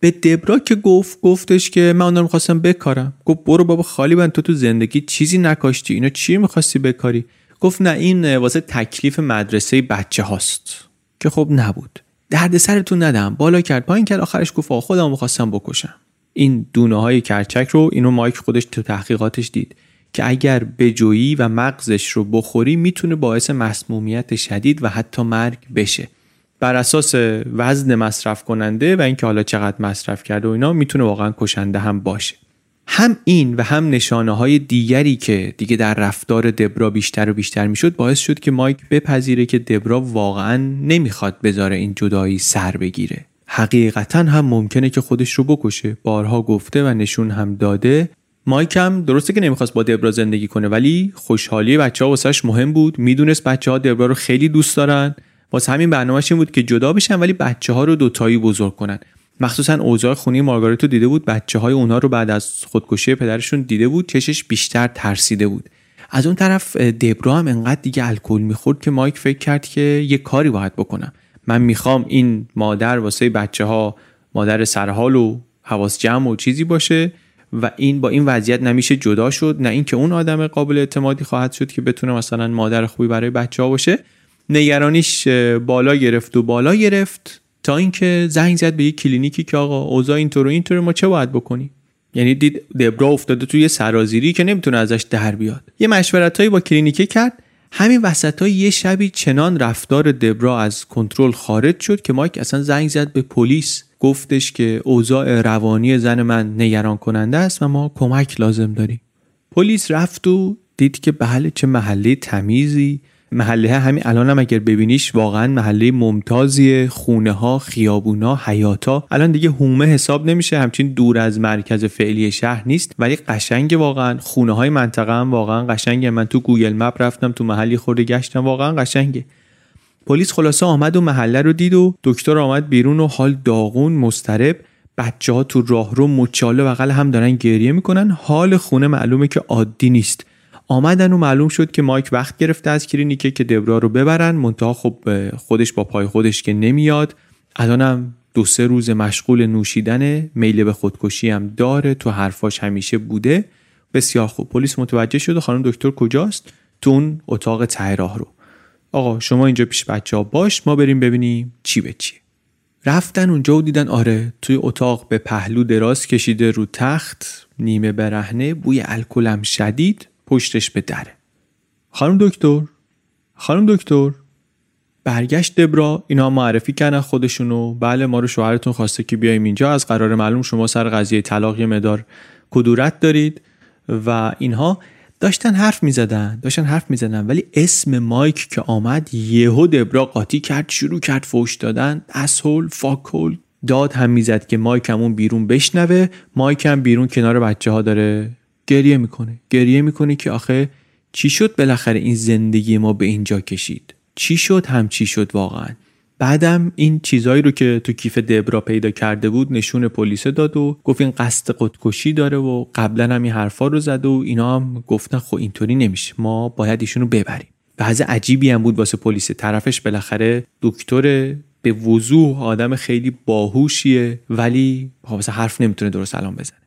به دبرا که گفت گفتش که من اون رو می‌خواستم بکارم. گفت برو بابا خالی بند تو تو زندگی چیزی نکاشتی. اینا چی می‌خواستی بکاری؟ گفت نه این واسه تکلیف مدرسه بچه هاست. که خب نبود. درد سرتون ندم. بالا کرد. پایین کرد. آخرش گفت خودم می‌خواستم بکشم. این دونه های کرچک رو اینو مایک خودش تو تحقیقاتش دید که اگر بجویی و مغزش رو بخوری می‌تونه باعث مسمومیت شدید و حتی مرگ بشه. بر اساس وزن مصرف کننده و اینکه حالا چقدر مصرف کرده و اینا می‌تونه واقعا کشنده هم باشه. هم این و هم نشانه های دیگری که دیگه در رفتار دبرا بیشتر و بیشتر می‌شد باعث شد که مایک بپذیره که دبرا واقعا نمی‌خواد بذاره این جدایی سر بگیره. حقیقتا هم ممکنه که خودش رو بکشه. بارها گفته و نشون هم داده. مایک هم درسته که نمی‌خواست با دبرا زندگی کنه ولی خوشحالی بچه ها واسش مهم بود. می‌دونست بچه ها دبرا رو خیلی دوست دارن. واسه همین برنامهش این بود که جدا بشن ولی بچه ها رو دوتایی بزرگ کنن. مخصوصا اوضاع خونی مارگاریتو دیده بود بچه های اونا رو بعد از خودکشی پدرشون دیده بود چشش بیشتر ترسیده بود. از اون طرف دبرا هم انقدر دیگه الکل می‌خورد که مایک فکر کرد که یه کاری باید بکنم. من می‌خوام این مادر واسه بچه ها مادر سرحال و حواس جمع و چیزی باشه و این با این وضعیت نمیشه جدا شد نه اینکه اون آدم قابل اعتمادی خواهد شد که بتونه مثلا مادر خوبی برای بچه ها باشه. نگرانیش بالا گرفت و بالا گرفت تا اینکه زنگ زد به یه کلینیکی که آقا اوضاع اینطور و اینطور ما چه باید بکنی یعنی دید دبرا افتاده توی سرازیری که نمی‌تونه ازش در بیاد. یه مشورت با کلینیکه کرد. همین وسط های یه شبی چنان رفتار دبرا از کنترل خارج شد که مایک اصلا زنگ زد به پلیس. گفتش که اوضاع روانی زن من نگران کننده است و ما کمک لازم داریم. پلیس رفت و دید که بله چه محله تمیزی محله همین الان هم اگر ببینیش واقعا محله ممتازی خونه ها خیابونا حیاتا. الان دیگه هومه حساب نمیشه همچین دور از مرکز فعلی شهر نیست. ولی قشنگ واقعا. خونه های منطقه هم واقعا قشنگه. من تو گوگل مپ رفتم تو محلی خورده گشتم واقعا قشنگه. پلیس خلاصه آمد و محله رو دید و دکتر آمد بیرون و حال داغون مسترب بچه ها تو راهرو مچاله بغل هم دارن گریه می‌کنن. حال خونه معلومه که عادی نیست. آمدن و معلوم شد که مایک وقت گرفته از کلینیکه که دبرا رو ببرن. منتها خب خودش با پای خودش که نمیاد. الانم دو سه روز مشغول نوشیدن میل به خودکشی هم داره. تو حرفاش همیشه بوده. بسیار خوب. پلیس متوجه شد و خانم دکتر کجاست؟ تو اون اتاق ته راه رو. آقا شما اینجا پیش بچه ها باش. ما بریم ببینیم چی به چی. رفتن اونجا و دیدن آره توی اتاق به پهلو دراز کشیده رو تخت نیمه برهنه بوی الکلم شدید. پشتش به دره خانم دکتر خانم دکتر. برگشت دبرا اینا معرفی کردن خودشونو. بله ما رو شوهرتون خواسته که بیایم اینجا. از قرار معلوم شما سر قضیه طلاق مدار کدورت دارید. و اینها داشتن حرف می‌زدن داشتن حرف می‌زدن. ولی اسم مایک که آمد یهو دبرا قاطی کرد شروع کرد فوش دادن. اسهول فاکول داد هم می‌زد که مایک همون بیرون بشنوه. مایک هم بیرون کنار بچه ها داره گریه می‌کنه. گریه می‌کنه که آخه چی شد بالاخره این زندگی ما به اینجا کشید؟ چی شد هم چی شد واقعا؟ بعدم این چیزهایی رو که تو کیف دبرا پیدا کرده بود نشون پلیس داد و گفت این قصد خودکشی داره و قبلا هم این حرفا رو زد و اینا هم گفتن خب اینطوری نمیشه. ما باید ایشونو ببریم. بعض عجیبی هم بود واسه پلیس طرفش بالاخره دکتر به وضوح آدم خیلی باهوشیه ولی واسه حرف نمی‌تونه درست سلام بزنه.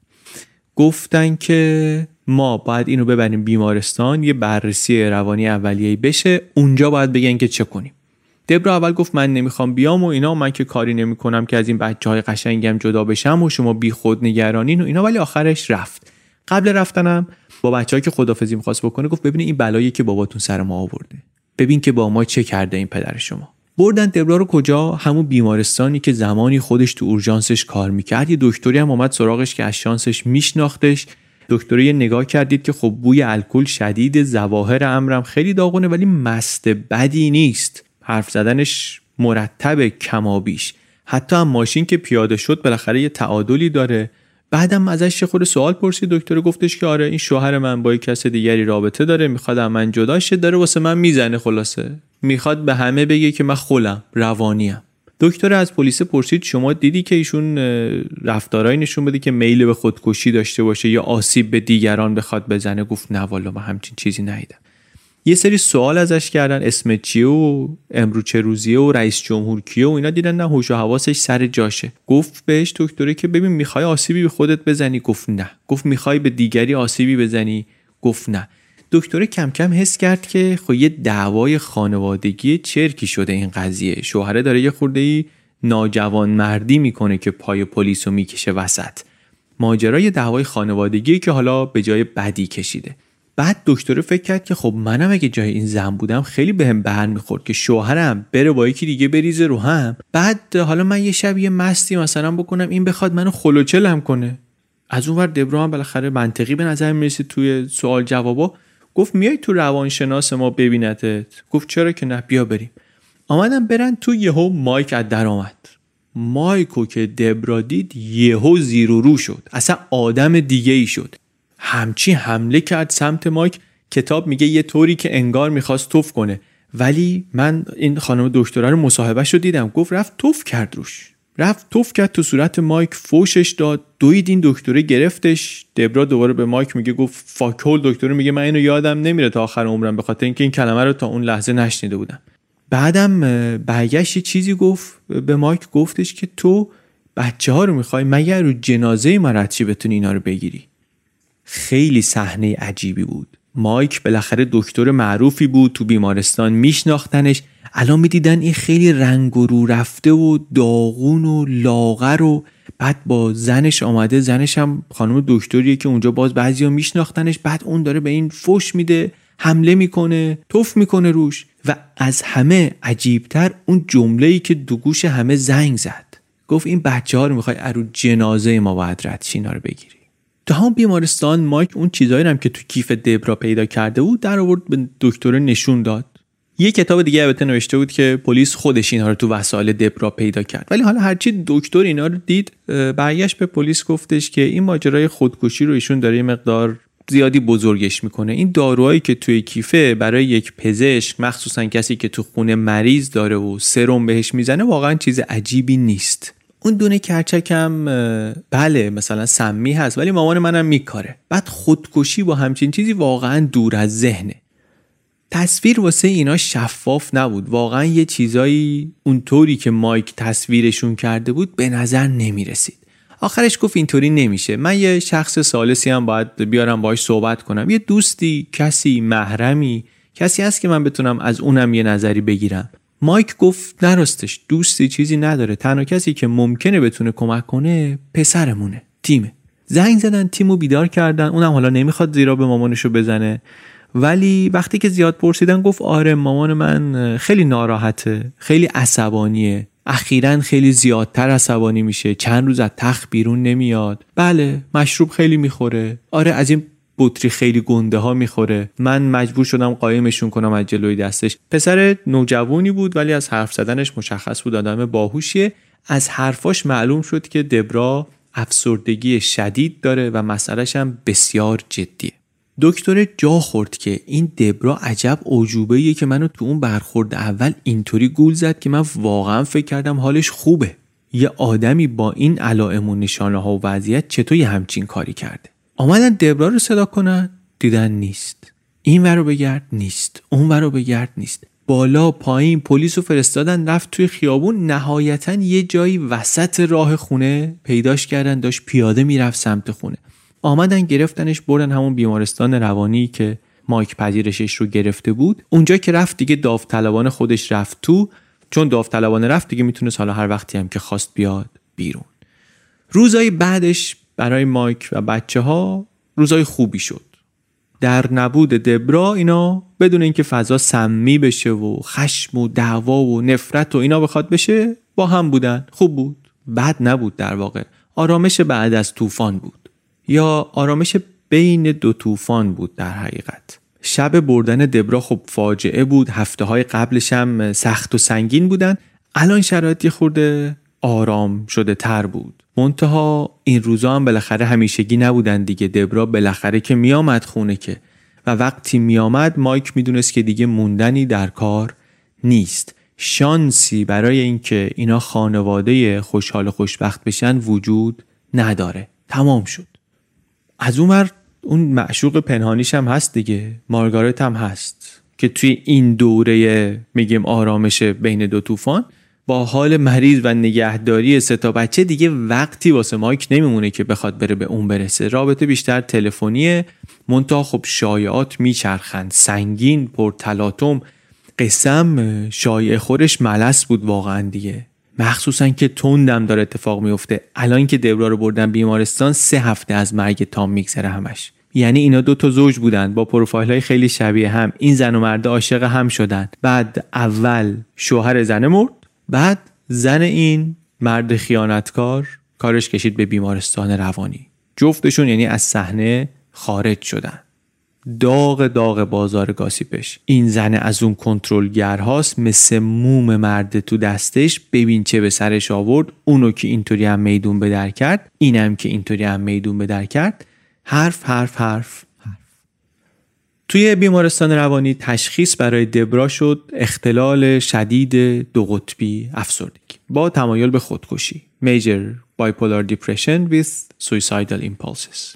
گفتن که ما باید اینو ببریم بیمارستان یه بررسی روانی اولیه‌ای بشه اونجا باید بگن که چه کنیم. دبرا اول گفت من نمی‌خوام بیام و اینا من که کاری نمی‌کنم که از این بچه های قشنگم جدا بشم و شما بی خود نگرانین و اینا ولی آخرش رفت. قبل رفتنم با بچه‌ای که خدافظی می‌خواست بکنه گفت ببینید این بلایی که باباتون سر ما آورده ببین که با ما چه کرده این پدر شما. بردن دبرا رو کجا؟ همون بیمارستانی که زمانی خودش تو اورژانسش کار می‌کرد. یه دکتری هم اومد سراغش که از شانسش میشناختش. دکتری نگاه کردید که خب بوی الکل شدید زواهر امرم خیلی داغونه ولی مست بدی نیست. حرف زدنش مرتب کمابیش. حتی هم ماشین که پیاده شد بالاخره یه تعادلی داره. بعدم ازش خود سوال پرسید. دکتر گفتش که آره این شوهر من با کس دیگری رابطه داره می‌خواد من جدا شه داره واسه من می‌زنه خلاصه. می‌خواد به همه بگه که من خولم روانیم. دکتر از پلیس پرسید شما دیدی که ایشون رفتارایی نشون بده که میل به خودکشی داشته باشه یا آسیب به دیگران بخواد بزنه؟ گفت نه والا من همچین چیزی ندیدم. یه سری سوال ازش کردن اسم چیه و امرو چه روزیه و رئیس جمهور کیه و اینا دیدن نه هوش و حواسش سر جاشه. گفت بهش دکتره که ببین می‌خوای آسیبی به خودت بزنی؟ گفت نه. گفت می‌خوای به دیگری آسیبی بزنی؟ گفت نه. دکتر کم کم حس کرد که خب یه دعوای خانوادگی چرکی شده این قضیه. شوهره داره یه خورده ای ناجوان مردی می‌کنه که پای پلیس رو می‌کشه وسط. ماجرای دعوای خانوادگی که حالا به جای بدی کشیده. بعد دکتر فکر کرد که خب منم اگه جای این زن بودم خیلی بهم به می‌خورد که شوهرم بره با یکی دیگه بریزه رو هم. بعد حالا من یه شب یه مستی مثلا بکنم این بخواد منو خلوچلم کنه. از اون ور دبرا هم بالاخره منطقی به نظر می‌رسید توی سوال جوابا. گفت میای تو روانشناس ما ببینتت. گفت چرا که نه بیا بریم. آمدن برن تو یهو مایک از در آمد. مایکو که دبرا دید یهو زیر و رو شد. اصلا آدم دیگه ای شد. همچی حمله کرد سمت مایک. کتاب میگه یه طوری که انگار می‌خواست توف کنه. ولی من این خانم دکتره رو مصاحبه رو دیدم. گفت رفت توف کرد روش. رفت توف کرد تو صورت مایک. فوشش داد. دوید این دکتره گرفتش. دبرا دوباره به مایک میگه. گفت فاکول دکتره میگه من اینو یادم نمیره تا آخر عمرم. به خاطر اینکه این کلمه رو تا اون لحظه نشنیده بودم. بعدم برگشت چیزی گفت. به مایک گفتش که تو بچه ها رو می‌خوای مگر رو جنازه مرچی بتونی اینا رو بگیری؟ خیلی صحنه عجیبی بود. مایک بالاخره دکتر معروفی بود تو بیمارستان میشناختنش. الان می‌دیدن این خیلی رنگ و رو رفته و داغون و لاغر و بعد با زنش آمده. زنش هم خانم دکتریه که اونجا باز بعضیا میشناختنش. بعد اون داره به این فش میده حمله می‌کنه توف می‌کنه روش و از همه عجیبتر اون جمله ای که دو گوش همه زنگ زد. گفت این بچه ها رو می‌خوای ارو جنازه ما باید رد رو بگیری. تو همون بیمارستان مایک اون چیزایی هم که تو کیف دبرا پیدا کرده بود در آورد به دکتر نشون داد. یه کتاب دیگه البته نوشته بود که پلیس خودش اینها رو تو وسایل دبرا پیدا کرد. ولی حالا هرچی دکتر اینا رو دید برگشت به پلیس گفتش که این ماجرای خودکشی رو ایشون داره یه مقدار زیادی بزرگش می‌کنه. این داروهایی که توی کیفه برای یک پزشک مخصوصا کسی که تو خونه مریض داره و سرم بهش می‌زنه واقعا چیز عجیبی نیست. اون دونه کرچکم بله مثلا سمی هست ولی مامان منم میکاره. بعد خودکشی با همچین چیزی واقعا دور از ذهنه. تصویر واسه اینا شفاف نبود. واقعا یه چیزایی اونطوری که مایک تصویرشون کرده بود به نظر نمی‌رسید. آخرش گفت اینطوری نمیشه. من یه شخص سالسی هم باید بیارم باش صحبت کنم. یه دوستی کسی محرمی کسی هست که من بتونم از اونم یه نظری بگیرم. مایک گفت نراستش دوستی چیزی نداره. تنها کسی که ممکنه بتونه کمک کنه پسرمونه تیمه. زنگ زدن تیمو بیدار کردن. اونم حالا نمی‌خواد زیرا به مامانشو بزنه. ولی وقتی که زیاد پرسیدن گفت آره مامان من خیلی ناراحته خیلی عصبانیه. اخیرا خیلی زیادتر عصبانی میشه. چند روز از تخت بیرون نمیاد. بله مشروب خیلی می‌خوره. آره از این بطری خیلی گنده ها می‌خوره. من مجبور شدم قایمشون کنم از جلوی دستش. پسر نوجوانی بود ولی از حرف زدنش مشخص بود. آدم باهوشیه. از حرفاش معلوم شد که دبرا افسردگی شدید داره و مسئلهش هم بسیار جدیه. دکتر جا خورد که این دبرا عجب عجوبه که منو تو اون برخورد اول اینطوری گول زد که من واقعا فکر کردم حالش خوبه. یه آدمی با این علائم و نشانه ها و وضعیت چطور یه همچین کاری کرده؟ آمدن دبرا رو صدا کنن دیدن نیست. این ور رو بگرد نیست اون ور رو بگرد نیست. بالا پایین پلیس رو فرستادن رفت توی خیابون نهایتا یه جایی وسط راه خونه پیداش کردن داشت پیاده می‌رفت سمت خونه. آمدن گرفتنش بردن همون بیمارستان روانی که مایک پذیرشش رو گرفته بود. اونجا که رفت دیگه داوطلبانه خودش رفت تو. چون داوطلبانه رفت دیگه می‌تونه حالا هر وقتی هم که خواست بیاد بیرون. روزای بعدش برای مایک و بچه ها روزای خوبی شد. در نبود دبرا اینا بدون اینکه فضا سمی بشه و خشم و دعوا و نفرت و اینا بخواد بشه با هم بودن. خوب بود. بد نبود در واقع. آرامش بعد از طوفان بود. یا آرامش بین دو طوفان بود در حقیقت. شب بردن دبرا خب فاجعه بود. هفته های قبلش هم سخت و سنگین بودن. الان شرایطی خورده آرام شده تر بود. منتها این روزا هم بالاخره همیشگی نبودن دیگه. دبرا بالاخره که میامد خونه که. و وقتی میامد مایک می‌دونست که دیگه موندنی در کار نیست. شانسی برای اینکه اینا خانواده خوشحال و خوشبخت بشن وجود نداره. تمام شد. از اون اون معشوق پنهانیش هم هست دیگه. مارگارت هم هست. که توی این دوره میگیم آرامش بین دو طوفان با حال مریض و نگهداری سه تا بچه دیگه وقتی واسه مایک نمیمونه که بخواد بره به اون برسه. رابطه بیشتر تلفنیه. منتها خب شایعات میچرخند. سنگین پرتلاتم قسم شایع خورش ملس بود واقعا دیگه. مخصوصا که تندم داره اتفاق میفته. الان که دبرا رو بردن بیمارستان سه هفته از مرگ تام میگذره همش. یعنی اینا دو تا زوج بودن. با پروفایل های خیلی شبیه هم. این زن و مرد عاشق هم شدن. بعد اول شوهر زن مرد. بعد زن این مرد خیانتکار کارش کشید به بیمارستان روانی. جفتشون یعنی از صحنه خارج شدن. داغ داغ بازار گاسیپش. این زن از اون کنترلگرهاست مثل موم مرد تو دستش. ببین چه به سرش آورد. اونو که اینطوری هم میدون به در کرد اینم که اینطوری هم میدون به در کرد. حرف حرف حرف. توی بیمارستان روانی تشخیص برای دبرا شد اختلال شدید دو قطبی افسردگی با تمایل به خودکشی Major Bipolar Depression with Suicidal Impulses.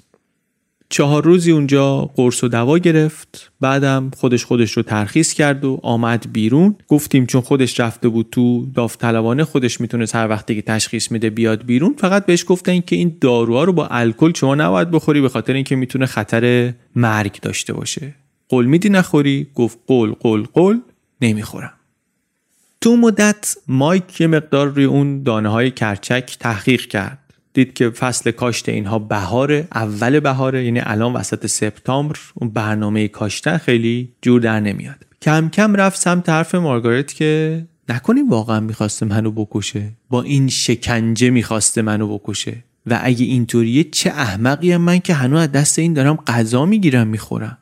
چهار روزی اونجا قرص و دوا گرفت بعدم خودش خودش رو ترخیص کرد و آمد بیرون. گفتیم چون خودش رفته بود تو داوطلبانه خودش می‌تونه هر وقتی که تشخیص میده بیاد بیرون. فقط بهش گفتن که این داروها رو با الکل شما نباید بخوری به خاطر اینکه می‌تونه خطر مرگ داشته باشه. قول میدی نخوری؟ گفت قول قول قول نمی‌خورم. تو مدت مایک یه مقدار روی اون دانه های کرچک تحقیق کرد. دید که فصل کاشت اینها بهاره اول بهاره یعنی الان وسط سپتامبر اون برنامه کاشتن خیلی جور در نمیاد. کم کم رفت سمت حرف مارگارت که نکنی واقعا می‌خواسته منو بکشه. با این شکنجه می‌خواسته منو بکشه. و اگه اینطوریه چه احمقیم من که هنوز از دست این دارم غذا می‌گیرم می‌خورم.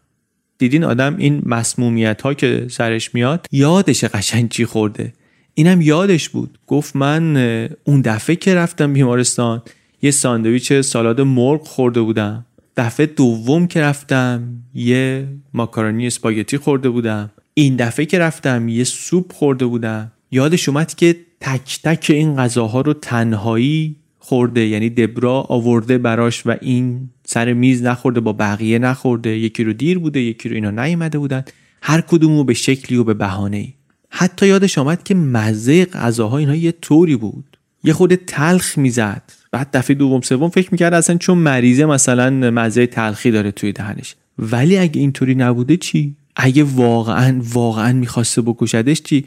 دیدین آدم این مسمومیت ها که سرش میاد یادش قشنگ چی خورده؟ اینم یادش بود. گفت من اون دفعه که رفتم بیمارستان یه ساندویچ سالاد مرغ خورده بودم. دفعه دوم که رفتم یه ماکارونی اسپاگتی خورده بودم. این دفعه که رفتم یه سوپ خورده بودم. یادش اومد که تک تک این غذاها رو تنهایی خورده یعنی دبرا آورده براش و این سر میز نخورده با بقیه نخورده. یکی رو دیر بوده یکی رو اینا نیومده بودن. هر کدومو به شکلی و به بهانه ای حتی یادش آمد که مزه غذاها اینها یه طوری بود. یه خود تلخ می‌زد. بعد دفعه دوم سوم فکر می‌کرد اصلا چون مریضه مثلا مزه تلخی داره توی دهنش. ولی اگه اینطوری نبوده چی؟ اگه واقعا واقعا می‌خواسته بکشدش چی؟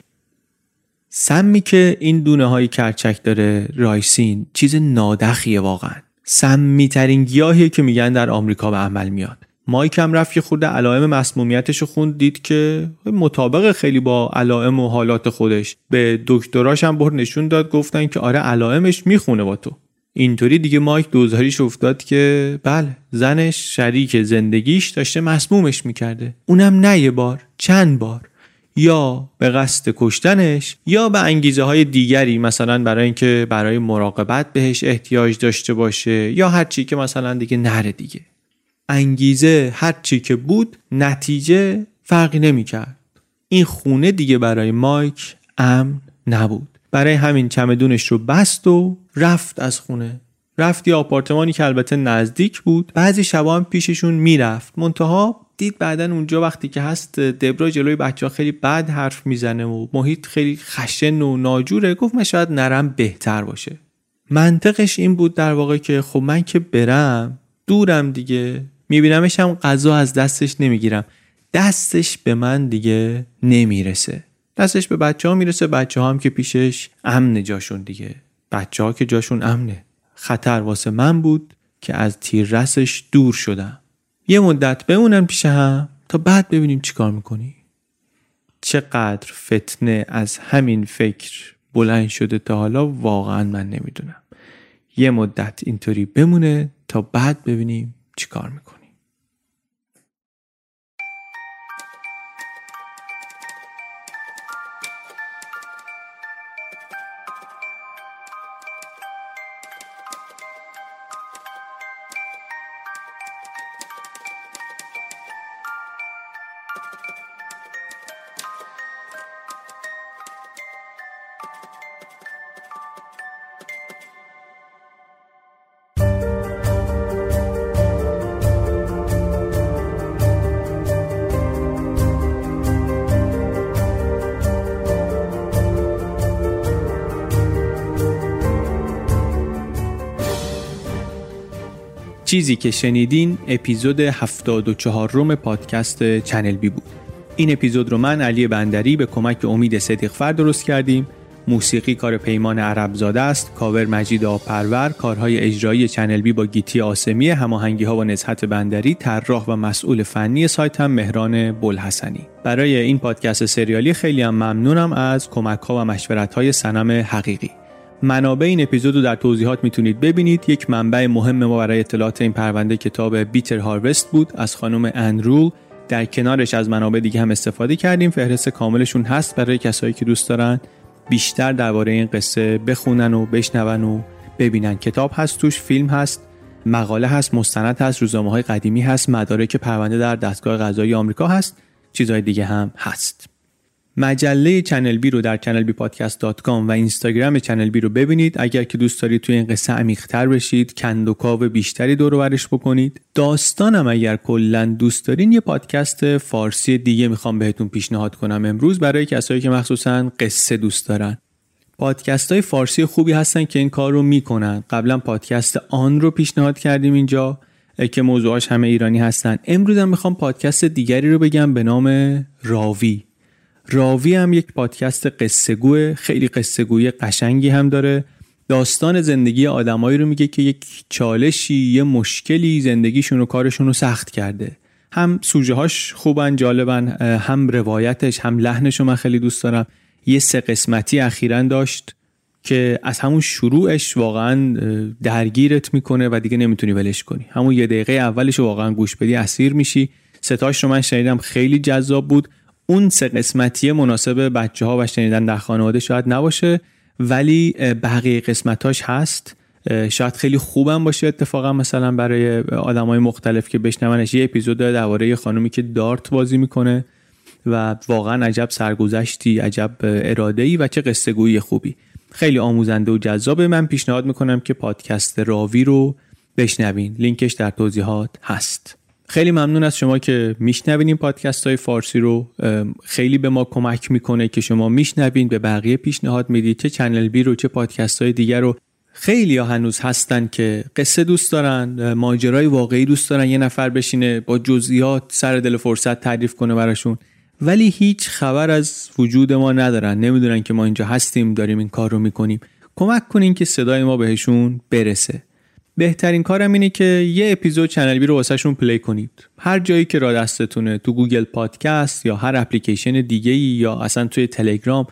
سمی که این دونه های کرچک داره رایسین چیز نادخیه واقعا. سمی ترین گیاهیه که میگن در آمریکا به عمل میاد. مایک هم رفت یه خورده علائم مسمومیتش رو خوند دید که مطابق خیلی با علائم و حالات خودش. به دکتراش هم بر نشون داد گفتن که آره علائمش می‌خونه با تو. اینطوری دیگه مایک دوزاریش افتاد که بله زنش شریک زندگیش داشته مسمومش می‌کرده. اونم نه یه بار چند بار. یا به قصد کشتنش یا به انگیزه های دیگری مثلا برای اینکه برای مراقبت بهش احتیاج داشته باشه یا هر چی که مثلا دیگه نره دیگه. انگیزه هر چی که بود نتیجه فرقی نمی‌کرد. این خونه دیگه برای مایک امن نبود. برای همین چمدونش رو بست و رفت از خونه. رفت یه آپارتمانی که البته نزدیک بود. بعضی شبا هم پیششون می‌رفت. منتها دید بعدا اونجا وقتی که هست دبرا جلوی بچه ها خیلی بد حرف می‌زنه و محیط خیلی خشن و ناجوره. گفت من شاید نرم بهتر باشه. منطقش این بود در واقع که خب من که برم دورم دیگه. میبینمش هم غذا از دستش نمی‌گیرم. دستش به من دیگه نمی‌رسه. دستش به بچه ها می‌رسه. بچه ها هم که پیشش امن جاشون دیگه. بچه ها که جاشون امنه. خطر واسه من بود که از تیررسش دور شدم. یه مدت بمونم پیش هم تا بعد ببینیم چیکار می‌کنی. چقدر فتنه از همین فکر بلند شده تا حالا واقعا من نمی‌دونم. یه مدت اینطوری بمونه تا بعد ببینیم چیکار می‌کنی چیزی که شنیدین اپیزود 74 ام پادکست چنل بی بود. این اپیزود رو من علی بندری به کمک امید صدیقفر درست کردیم. موسیقی کار پیمان عربزاده است کاور مجید آبپرور کارهای اجرایی چنل بی با گیتی آسمی هماهنگی ها با نزهت بندری طراح و مسئول فنی سایت هم مهران بلحسنی برای این پادکست سریالی خیلی هم ممنونم از کمک ها و مشورت های صنم حقیقی. منابع این اپیزود رو در توضیحات می‌تونید ببینید. یک منبع مهم ما برای اطلاعات این پرونده کتاب بیتر هاروست بود. از خانم انرول در کنارش از منابع دیگه هم استفاده کردیم. فهرست کاملشون هست برای کسایی که دوست دارن. بیشتر درباره این قصه بخونن و بشنون و ببینن. کتاب هست توش فیلم هست مقاله هست مستند هست روزنامه های قدیمی هست مدارک پرونده در دستگاه قضایی آمریکا هست چیزهای دیگه هم هست. مجله چنل بی رو در چنل بی پادکست و اینستاگرام چنل بی رو ببینید. اگر که دوست دارید توی این قصه عمیقتر بشید کند و کاو بیشتری درش بکنید. داستانم اگر کلا دوست دارین یه پادکست فارسی دیگه می‌خوام بهتون پیشنهاد کنم امروز برای کسایی که مخصوصا قصه دوست دارن. پادکست های فارسی خوبی هستن که این کار رو می‌کنن. قبلا پادکست آن رو پیشنهاد کردیم اینجا که موضوعاش همه ایرانی هستن. امروز هم می‌خوام پادکست دیگری رو بگم به نام راوی. راوی هم یک پادکست قصه خیلی قصه قشنگی هم داره. داستان زندگی آدمایی رو میگه که یک چالشی یه مشکلی زندگیشون و کارشون رو سخت کرده. هم سوژه هاش خوبن جالبن هم روایتش هم لحنش رو من خیلی دوست دارم. یه سه قسمتی اخیرا داشت که از همون شروعش واقعا درگیرت می‌کنه و دیگه نمی‌تونی ولش کنی. همون یه دقیقه اولش واقعا گوش بدی اسیر میشی. ستاش رو من شنیدم خیلی جذاب بود. اون سه قسمتی مناسب بچه ها و شنیدن در خانواده شاید نباشه ولی بقیه قسمتاش هست. شاید خیلی خوبم باشه اتفاقا مثلا برای های مختلف که بشنونش. یه اپیزود داره درباره یه خانومی که دارت بازی می‌کنه و واقعا عجب سرگذشتی عجب اراده ای و چه قصه گویی خوبی. خیلی آموزنده و جذابه. من پیشنهاد می‌کنم که پادکست راوی رو بشنوین. لینکش در توضیحات هست. خیلی ممنون از شما که میشنوین این پادکست های فارسی رو. خیلی به ما کمک می‌کنه که شما میشنوین به بقیه پیشنهاد می‌دید چه چنل بی رو چه پادکست های دیگر رو. خیلی ها هنوز هستن که قصه دوست دارن ماجرای واقعی دوست دارن یه نفر بشینه با جزئیات سر دل فرصت تعریف کنه براشون. ولی هیچ خبر از وجود ما ندارن. نمی‌دونن که ما اینجا هستیم داریم این کار رو می‌کنیم. کمک کنین که صدای ما بهشون برسه. بهترین کارم اینه که یه اپیزود چنل بی رو واسهشون play کنید. هر جایی که دم دستتونه تو گوگل پادکست یا هر اپلیکیشن دیگه ای یا اصلا توی تلگرام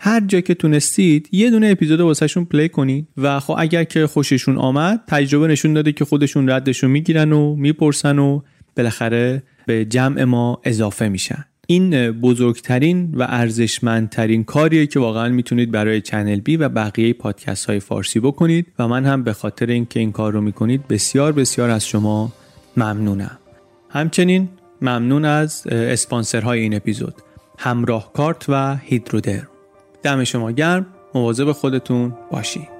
هر جا که تونستید یه دونه اپیزود واسهشون play کنید و خب اگر که خوششون آمد تجربه نشون داده که خودشون ردشو می‌گیرن و می‌پرسن و بالاخره به جمع ما اضافه میشن. این بزرگترین و ارزشمندترین کاریه که واقعا می‌تونید برای چنل بی و بقیه پادکست های فارسی بکنید و من هم به خاطر اینکه این کار رو می‌کنید بسیار بسیار از شما ممنونم. همچنین ممنون از اسپانسرهای این اپیزود همراه کارت و هیدرودر دم شما گرم مواظب خودتون باشید